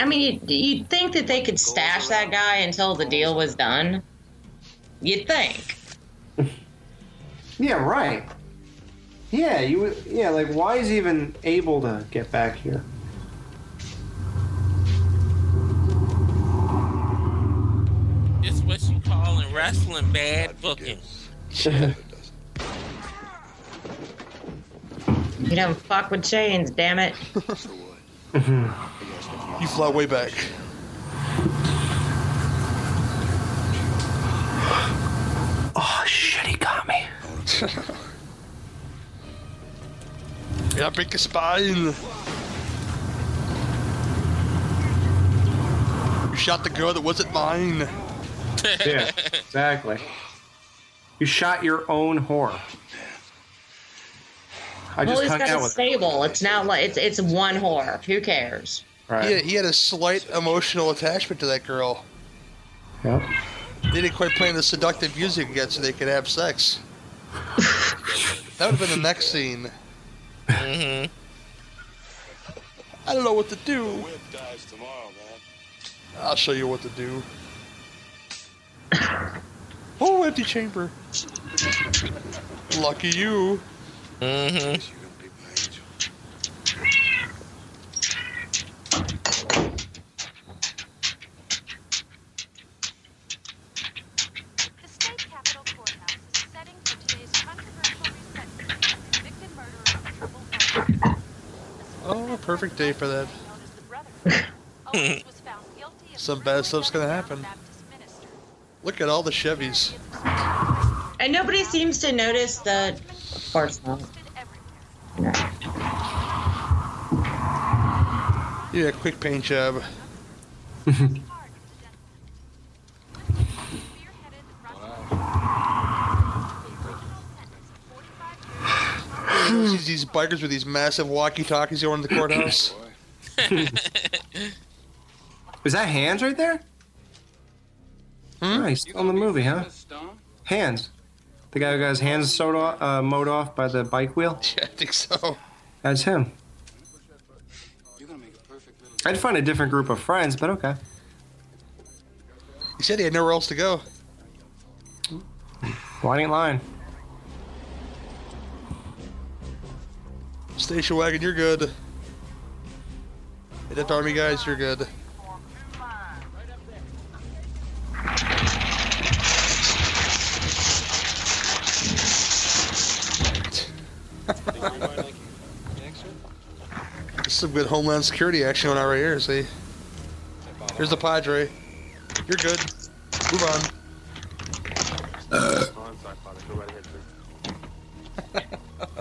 Speaker 4: I mean, you'd, you'd think that they could stash that guy until the deal was done. You'd think.
Speaker 2: Yeah, right. Yeah, you. Yeah, like why is he even able to get back here?
Speaker 3: This what you call in wrestling bad booking.
Speaker 4: You don't fuck with chains, damn it.
Speaker 1: You fly way back.
Speaker 2: Oh shit, he got me.
Speaker 1: Yeah, break your spine. You shot the girl that wasn't mine.
Speaker 2: Yeah, exactly. You shot your own whore. I
Speaker 4: well,
Speaker 2: just
Speaker 4: he's
Speaker 2: hung
Speaker 4: got
Speaker 2: out
Speaker 4: a stable. It's not like it's it's one whore. Who cares?
Speaker 2: Right.
Speaker 1: Yeah, he had a slight emotional attachment to that girl.
Speaker 2: Yep.
Speaker 1: They didn't quite play the seductive music yet so they could have sex. that would have been the next scene.
Speaker 3: Mm-hmm.
Speaker 1: I don't know what to do.
Speaker 13: Whip dies tomorrow, man.
Speaker 1: I'll show you what to do. Oh, empty chamber. Lucky you.
Speaker 3: Mm-hmm.
Speaker 16: The state capitol courthouse is the setting for today's controversial resentencing of convicted murderer of triple felony.
Speaker 1: Oh, perfect day for that.
Speaker 16: Owens was found guilty of
Speaker 1: Some bad stuff's gonna happen. Look at all the Chevys.
Speaker 4: And nobody seems to notice the. Of course not.
Speaker 1: Yeah, quick paint job. these, these bikers with these massive walkie-talkies going to the courthouse.
Speaker 2: Is that hands right there? Hmm? Nice. On the movie, huh? Hands. The guy who got his hands sewed off, uh, mowed off by the bike wheel?
Speaker 1: Yeah, I think so.
Speaker 2: That's him. I'd find a different group of friends, but okay.
Speaker 1: He said he had nowhere else to go.
Speaker 2: Why ain't lying?
Speaker 1: Station wagon, you're good. Hey, Death Army guys, you're good. This is some good Homeland Security action going on right here, see? Here's the Padre. You're good. Move on.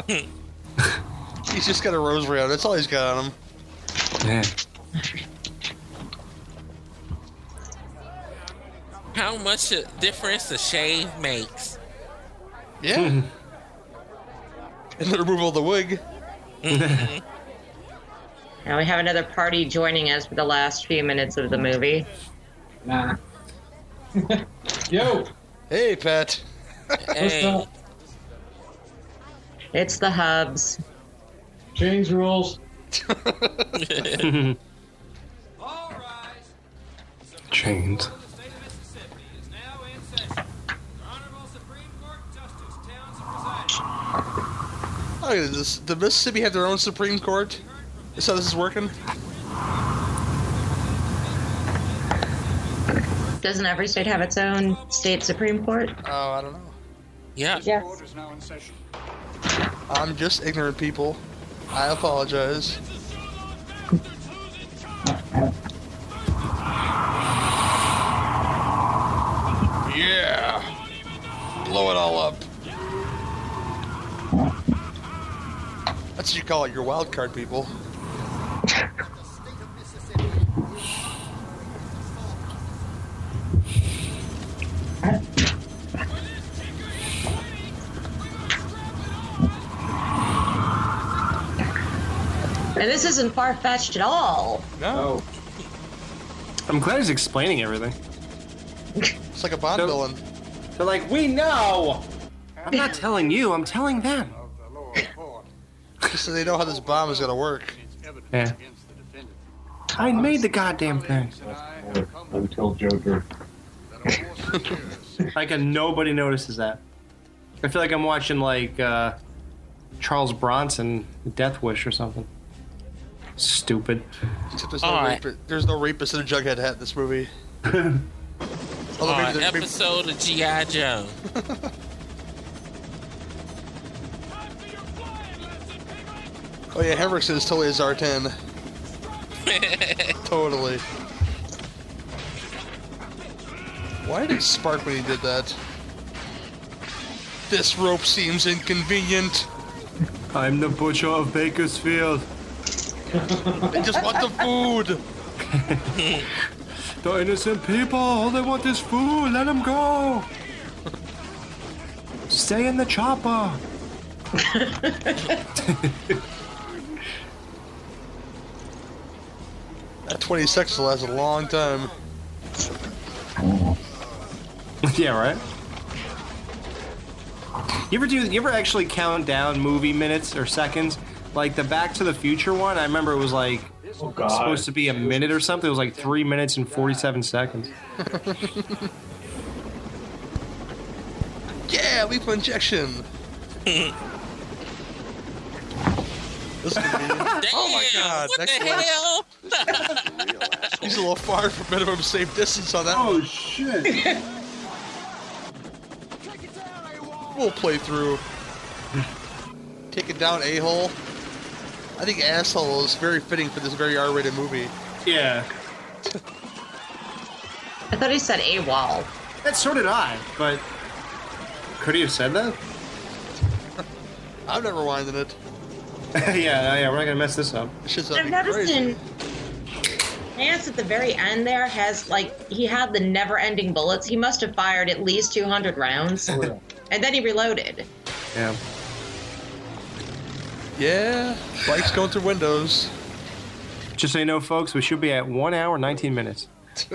Speaker 1: He's just got a rosary on. That's all he's got on him.
Speaker 2: Yeah.
Speaker 3: How much difference a shave makes?
Speaker 1: Yeah. and the removal of the wig. Mm-hmm.
Speaker 4: Now we have another party joining us for the last few minutes of the movie.
Speaker 15: Nah. Yo.
Speaker 1: Hey, Pat.
Speaker 3: Hey.
Speaker 4: It's the hubs.
Speaker 15: Change rules.
Speaker 2: Chains.
Speaker 1: Oh, look at Mississippi have their own Supreme Court? Is how this is working?
Speaker 4: Doesn't every state have its own state Supreme Court?
Speaker 1: Oh, I don't know.
Speaker 3: Yeah.
Speaker 4: Yes.
Speaker 1: I'm just ignorant people. I apologize. Yeah. Blow it all up. That's what you call it, your wild card people.
Speaker 4: And this isn't far fetched at all.
Speaker 1: No.
Speaker 2: I'm glad he's explaining everything.
Speaker 1: It's like a Bond
Speaker 2: So-
Speaker 1: villain.
Speaker 2: They're like, we know. I'm not telling you. I'm telling them.
Speaker 1: Just so they know how this bomb is gonna work.
Speaker 2: Yeah. I made the goddamn thing.
Speaker 15: Until Joker.
Speaker 2: Like, uh, nobody notices that. I feel like I'm watching like uh, Charles Bronson, Death Wish or something. Stupid.
Speaker 1: Except there's no,
Speaker 3: Alright.
Speaker 1: rapi- there's no rapist in a Jughead hat in this movie. Although
Speaker 3: Uh,
Speaker 1: maybe there- maybe-
Speaker 3: episode of G.I. Joe.
Speaker 1: Oh yeah, Henriksen is totally a Zartan. totally. Why did it spark when he did that? This rope seems inconvenient.
Speaker 2: I'm the butcher of Bakersfield.
Speaker 1: They just want the food.
Speaker 2: The innocent people, all they want is food. Let them go. Stay in the chopper.
Speaker 1: That 20 seconds will last a long time.
Speaker 2: yeah, right. You ever do? You ever actually count down movie minutes or seconds? Like the Back to the Future one, I remember it was like
Speaker 15: Oh, God.
Speaker 2: supposed to be a minute or something. It was like three minutes and forty-seven seconds.
Speaker 1: Yeah, lethal injection. This could be. oh my god!
Speaker 3: What
Speaker 1: that
Speaker 3: the
Speaker 1: close.
Speaker 3: hell?
Speaker 1: He's a little far from minimum safe distance on that.
Speaker 17: Oh shit!
Speaker 1: We'll play through. Take it down, a hole. I think asshole is very fitting for this very R-rated movie.
Speaker 2: Yeah.
Speaker 4: I thought he said AWOL.
Speaker 2: That so did I, but could he have said that?
Speaker 1: I'm never winding it.
Speaker 2: yeah, yeah, we're not gonna mess this up.
Speaker 1: It's
Speaker 4: I've noticed in Lance at the very end there has like he had the never-ending bullets. He must have fired at least 200 rounds, and then he reloaded.
Speaker 2: Yeah.
Speaker 1: Yeah, bikes going through windows.
Speaker 2: Just so you know, folks, we should be at one hour, 19 minutes.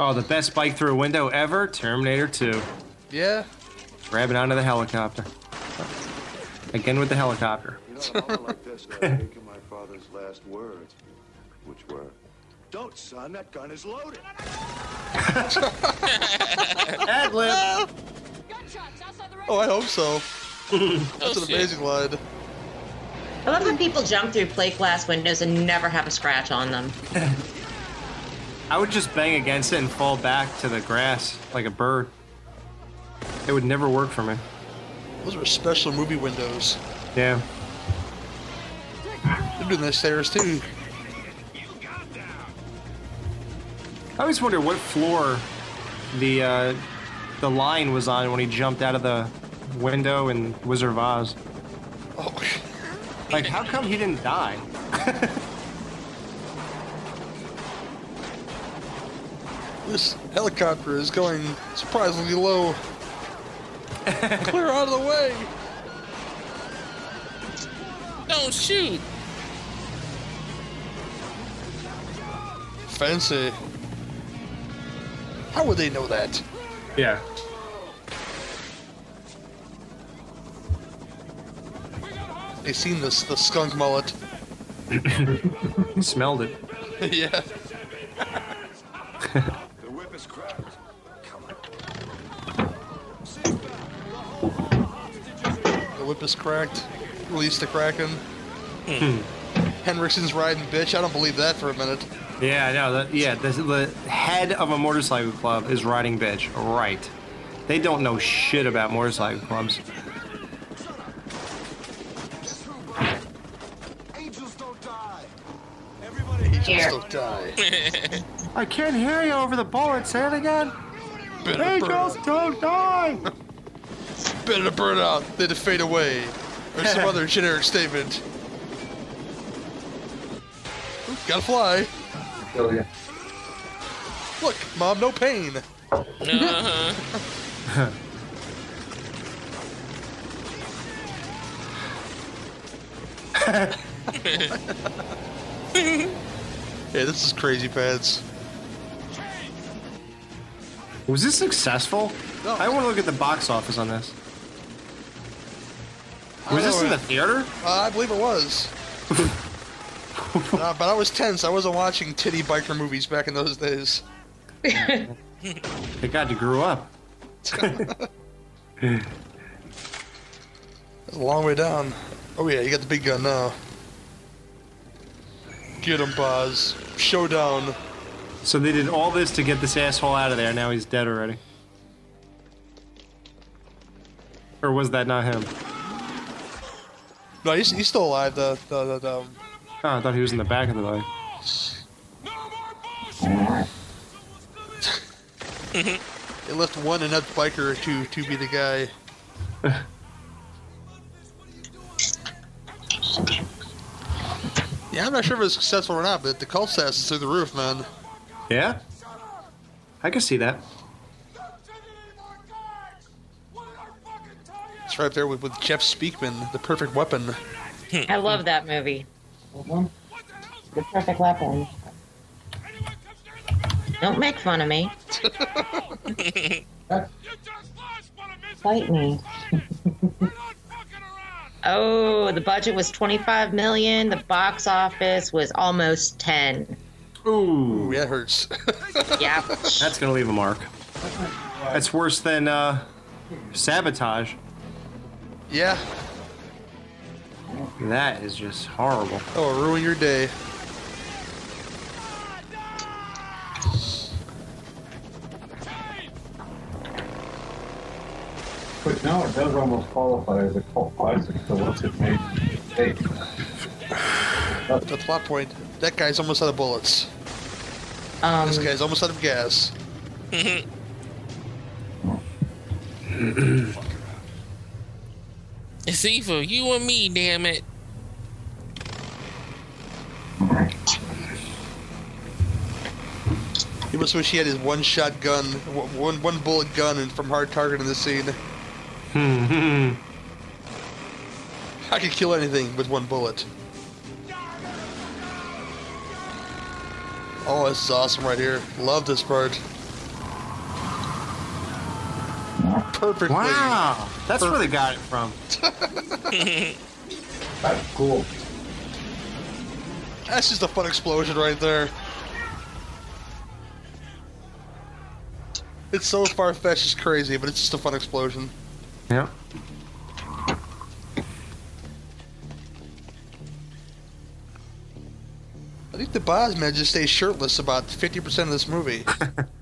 Speaker 2: oh, the best bike through a window ever Terminator 2.
Speaker 1: Yeah.
Speaker 2: Grabbing onto the helicopter. Again with the helicopter.
Speaker 13: You know, a moment like this, I think of my father's last words, which were,
Speaker 7: Don't, son. That gun is loaded.
Speaker 2: Ad lib.
Speaker 1: Oh, I hope so. That's an
Speaker 3: oh,
Speaker 1: amazing line.
Speaker 4: I love when people jump through plate glass windows and never have a scratch on them.
Speaker 2: I would just bang against it and fall back to the grass like a bird. It would never work for me.
Speaker 1: Those were special movie windows.
Speaker 2: Yeah.
Speaker 1: They're doing the stairs too.
Speaker 2: I always wonder what floor the uh, the line was on when he jumped out of the window in Wizard of Oz.
Speaker 1: Oh.
Speaker 2: Like, how come he didn't die?
Speaker 1: This helicopter is going surprisingly low. Clear out of the way.
Speaker 3: Don't shoot.
Speaker 1: Fancy. How would they know that?
Speaker 2: Yeah.
Speaker 1: They seen this the skunk mullet.
Speaker 2: smelled it.
Speaker 1: yeah.
Speaker 7: The whip is cracked.
Speaker 1: Whip is cracked. Release the Kraken.
Speaker 2: Hmm.
Speaker 1: Henriksen's riding bitch. I don't believe that for a minute.
Speaker 2: Yeah, I know. That, yeah, the, the head of a motorcycle club is riding bitch. Right. They don't know shit about motorcycle clubs.
Speaker 7: Angels don't die.
Speaker 1: Angels don't die.
Speaker 2: I can't hear you over the bullet. Say it again.
Speaker 1: Better
Speaker 2: Angels
Speaker 1: burn
Speaker 2: don't die.
Speaker 1: Better to burn out than to fade away. Or some other generic statement. Ooh, gotta fly.
Speaker 17: Kill you.
Speaker 1: Look, mom, no pain.
Speaker 3: Uh-huh.
Speaker 1: Yeah, this is crazy pants.
Speaker 2: Was this successful?
Speaker 1: No.
Speaker 2: I want to look at the box office on this. Was this in the theater?
Speaker 1: Uh, I believe it was. uh, but I was tense. I wasn't watching titty biker movies back in those days.
Speaker 2: Thank God you grew up.
Speaker 1: That's a long way down. Oh yeah, you got the big gun now. Get him, Boz. Showdown.
Speaker 2: So they did all this to get this asshole out of there. Now he's dead already. Or was that not him?
Speaker 1: No, he's, he's still alive. The the, the, the um,
Speaker 2: Oh, I thought he was in the back of the bike.
Speaker 1: they left one another biker to to be the guy. yeah, I'm not sure if it's successful or not, but the cult status is through the roof, man.
Speaker 2: Yeah? I can see that.
Speaker 1: It's right there with, with Jeff Speakman, the perfect weapon.
Speaker 4: I love that movie. The perfect weapon. Don't make fun of me. Fight me. oh, the budget was 25 million. The box office was almost 10.
Speaker 2: Ooh.
Speaker 1: that hurts.
Speaker 4: yeah.
Speaker 2: That's gonna leave a mark. That's worse than uh, Sabotage.
Speaker 1: Yeah.
Speaker 2: That is just horrible.
Speaker 1: Oh, ruin your day.
Speaker 17: But now it does almost qualify as a cult classic, so what's it made? Hey,
Speaker 1: The plot point. That guy's almost out of bullets.
Speaker 4: Um,
Speaker 1: This guy's almost out of gas.
Speaker 3: It's either you or me, damn it.
Speaker 1: He must wish he had his one-shot gun, one- one one bullet gun, and from hard target in the scene. Hmm. I could kill anything with one bullet. Oh, this is awesome right here. Love this part. Perfectly.
Speaker 2: Wow, that's where they got it from.
Speaker 17: that's cool.
Speaker 1: That's just a fun explosion right there. It's so far fetched, it's crazy, but it's just a fun explosion.
Speaker 2: Yeah.
Speaker 1: I think the boss man just stays shirtless about 50% of this movie.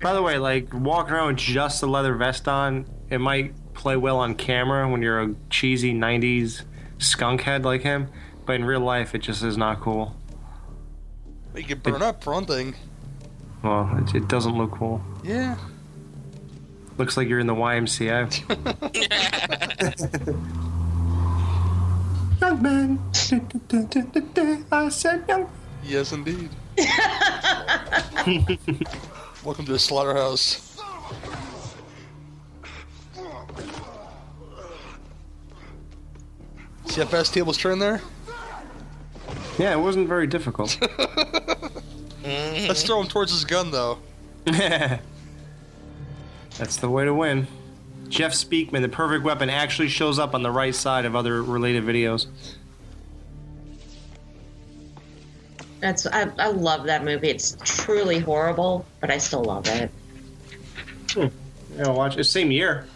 Speaker 2: By the way, like walking around with just a leather vest on, it might play well on camera when you're a cheesy '90s skunk head like him, but in real life, it just is not cool.
Speaker 1: you can burn up for one thing.
Speaker 2: Well, it, it doesn't look cool.
Speaker 1: Yeah.
Speaker 2: Looks like you're in the YMCA. young man, I said young.
Speaker 1: Yes, indeed. Welcome to the slaughterhouse. See how fast tables turn there?
Speaker 2: Yeah, it wasn't very difficult.
Speaker 1: Let's throw him towards his gun, though.
Speaker 2: That's the way to win. Jeff Speakman, the perfect weapon, actually shows up on the right side of other related videos.
Speaker 4: That's I, I love that movie. It's truly horrible, but I still love it.
Speaker 2: Hmm. Yeah, watch. It's same year.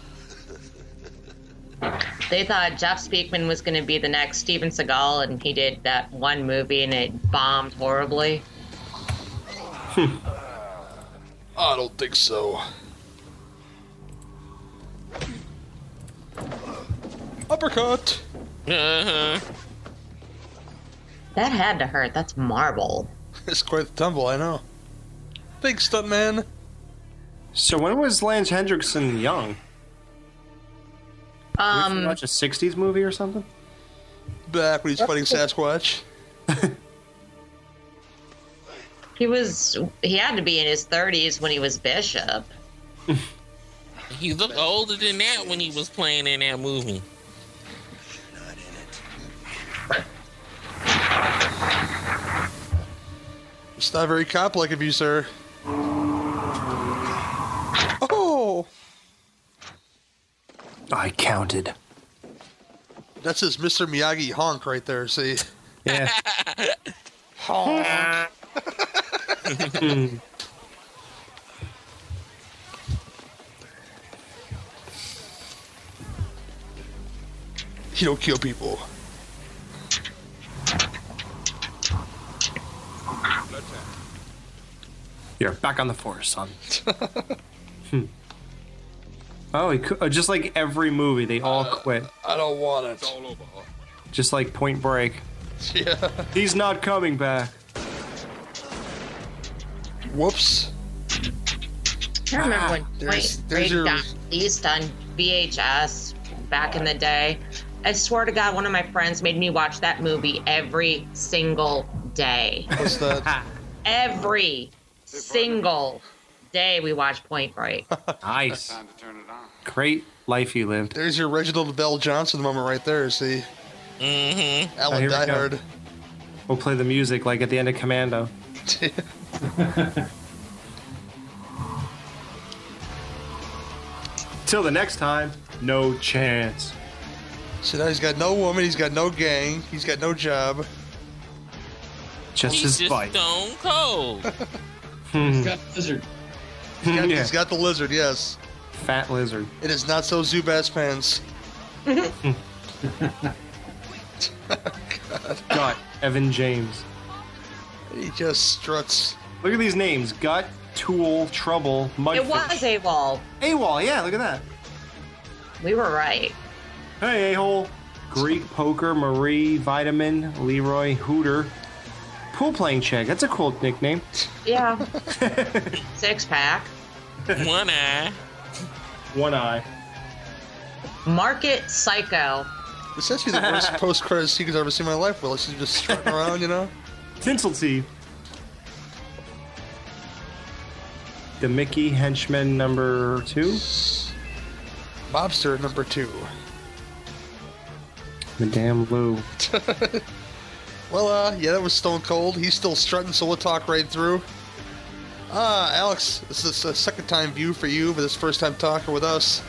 Speaker 4: They thought Jeff Speakman was going to be the next Steven Seagal, and he did that one movie, and it bombed horribly.
Speaker 1: I don't think so. Uppercut!
Speaker 3: Uh-huh.
Speaker 4: That had to hurt. That's marble.
Speaker 1: It's quite the tumble, I know. Thanks, stuntman.
Speaker 2: So when was Lance Henriksen young?
Speaker 4: Um,
Speaker 2: watch a '60s movie or something?
Speaker 1: Back when he's fighting Sasquatch.
Speaker 4: he was he had to be in his 30s when he was Bishop.
Speaker 3: He looked older than that when he was playing in that movie.
Speaker 1: It's not very cop-like of you, sir. Oh!
Speaker 2: I counted.
Speaker 1: That's his Mr. Miyagi honk right there, see?
Speaker 2: Yeah.
Speaker 1: honk. you don't kill people.
Speaker 2: You're back on the force, son. Hmm. Oh, he cou- uh, just like every movie, they all quit.
Speaker 1: I don't want it.
Speaker 2: Just like Point Break.
Speaker 1: Yeah.
Speaker 2: He's not coming back.
Speaker 1: Whoops.
Speaker 4: I remember when
Speaker 1: There's-
Speaker 4: Point
Speaker 1: there's
Speaker 4: Break
Speaker 1: your-
Speaker 4: got released on VHS back in the day. I swear to God, one of my friends made me watch that movie every single day.
Speaker 1: What's that?
Speaker 4: Every single day we watched Point Break.
Speaker 2: Nice. Time to turn it on. Great life you lived.
Speaker 1: There's your Reginald VelJohnson moment right there, see?
Speaker 3: Mm-hmm.
Speaker 2: Oh,
Speaker 1: Alan
Speaker 2: here we go.
Speaker 1: Diehard.
Speaker 2: We'll play the music like at the end of Commando. Till the next time, no chance.
Speaker 1: So now he's got no woman, he's got no gang, he's got no job.
Speaker 2: Just
Speaker 3: He's
Speaker 2: his
Speaker 3: just
Speaker 2: bite.
Speaker 3: stone cold.
Speaker 2: Hmm.
Speaker 1: He's got lizard. He's got,
Speaker 2: Yeah.
Speaker 1: he's got the lizard, yes.
Speaker 2: fat lizard.
Speaker 1: It is not so Zubaz pants.
Speaker 2: Gut, Evan James.
Speaker 1: He just struts.
Speaker 2: Look at these names: Gut, Tool, Trouble, Mudfish.
Speaker 4: It was AWOL.
Speaker 2: AWOL, yeah, look at that.
Speaker 4: We were right.
Speaker 2: Hey, a-hole. Greek Poker, Marie, Vitamin, Leroy, Hooter. Pool playing chick. That's a cool nickname.
Speaker 4: Yeah. Six pack.
Speaker 3: One eye.
Speaker 2: One eye.
Speaker 4: Market Psycho.
Speaker 1: This has to be the worst post credit sequence I've ever seen in my life, Willis. He's just strutting around, you know?
Speaker 2: Tinsel teeth. The Mickey henchman number two.
Speaker 1: Mobster number two.
Speaker 2: Madame Lou.
Speaker 1: Well, uh, yeah, that was Stone Cold. He's still strutting, so we'll talk right through. Uh, Alex, this is a second time view for you, but this first time talking with us.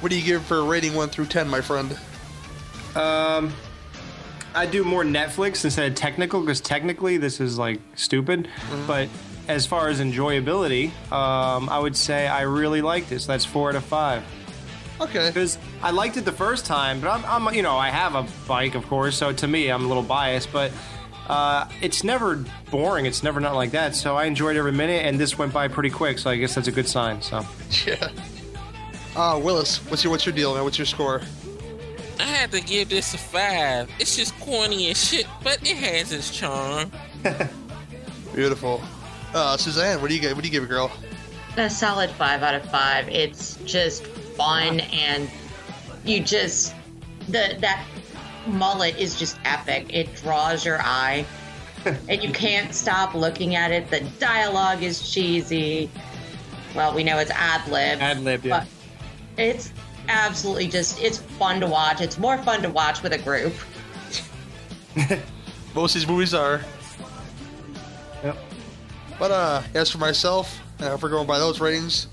Speaker 1: What do you give for a rating 1 through 10, my friend?
Speaker 2: Um, I do more Netflix instead of technical because technically this is like stupid. But as far as enjoyability, um, I would say I really like this. That's four out of five.
Speaker 1: Okay.
Speaker 2: Because I liked it the first time, but I'm, I'm, you know, I have a bike, of course, so to me, I'm a little biased, but uh, it's never boring. It's never not like that. So I enjoyed every minute, and this went by pretty quick. So I guess that's a good sign. So
Speaker 1: Yeah. Uh, Willis, what's your what's your deal, man? What's your score?
Speaker 3: I had to give this a five. It's just corny as shit, but it has its charm.
Speaker 1: Beautiful. Uh, Suzanne, what do you get? What do you give it, girl?
Speaker 4: A solid five out of five. It's just fun and you just the that mullet is just epic. It draws your eye. and you can't stop looking at it. The dialogue is cheesy. Well, we know it's ad lib.
Speaker 2: ad lib, yeah.
Speaker 4: But it's absolutely just it's fun to watch. It's more fun to watch with a group.
Speaker 1: Most of these movies are.
Speaker 2: Yep.
Speaker 1: But uh, as for myself, uh, if we're going by those ratings,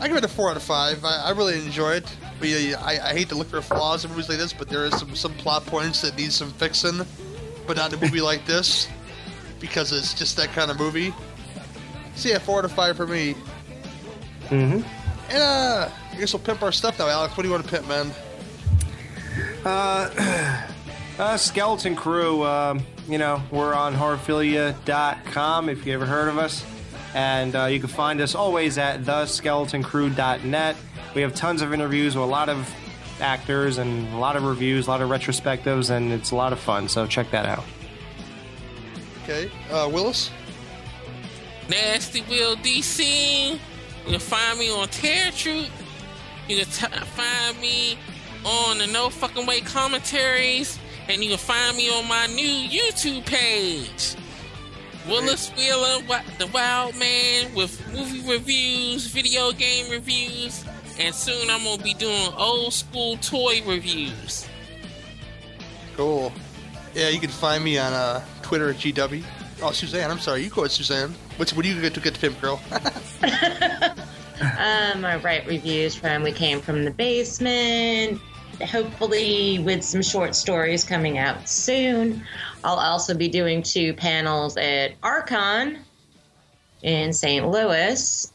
Speaker 1: I give it a four out of five. I, I really enjoy it. But yeah, I, I hate to look for flaws in movies like this, but there is some some plot points that need some fixing, but not in a movie like this, because it's just that kind of movie. So yeah, four out of five for me.
Speaker 2: Mm-hmm.
Speaker 1: And uh, I guess we'll pimp our stuff now, Alex. What do you want to pimp, man?
Speaker 2: Uh, uh, Skeleton Crew, um, you know, we're on horrorphilia.com if you ever heard of us. And uh, you can find us always at theskeletoncrew.net. We have tons of interviews with a lot of actors and a lot of reviews, a lot of retrospectives, and it's a lot of fun. So check that out.
Speaker 1: Okay, uh, Willis.
Speaker 3: Nasty Will DC. You can find me on Terror Troop. You can t- find me on the No Fucking Way commentaries. And you can find me on my new YouTube page. Willis Wheeler, the Wild Man, with movie reviews, video game reviews, and soon I'm gonna be doing old school toy reviews.
Speaker 1: Cool. Yeah, you can find me on uh, Twitter at GW. Oh, Suzanne, I'm sorry. You go ahead, Suzanne. What's, what do you get to get to Pimp Girl?
Speaker 4: Um, I write reviews from We Came From the Basement, hopefully with some short stories coming out soon. I'll also be doing two panels at Archon in St. Louis.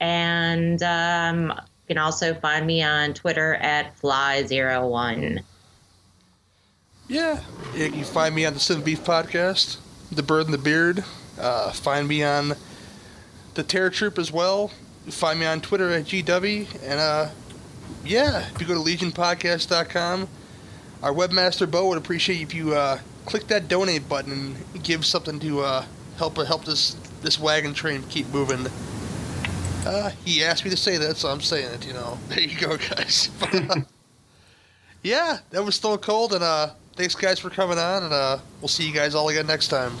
Speaker 4: And um, you can also find me on Twitter at Fly01.
Speaker 1: Yeah. yeah. You can find me on the Cinema Beef Podcast, The Bird and the Beard. Uh, find me on the Terror Troop as well. Find me on Twitter at GW. And uh, yeah, if you go to legionpodcast.com, our webmaster Bo would appreciate if you uh, click that donate button and give something to uh, help help this this wagon train keep moving. Uh, he asked me to say that, so I'm saying it. You know, there you go, guys. yeah, that was Stone Cold, and uh, thanks guys for coming on, and uh, we'll see you guys all again next time.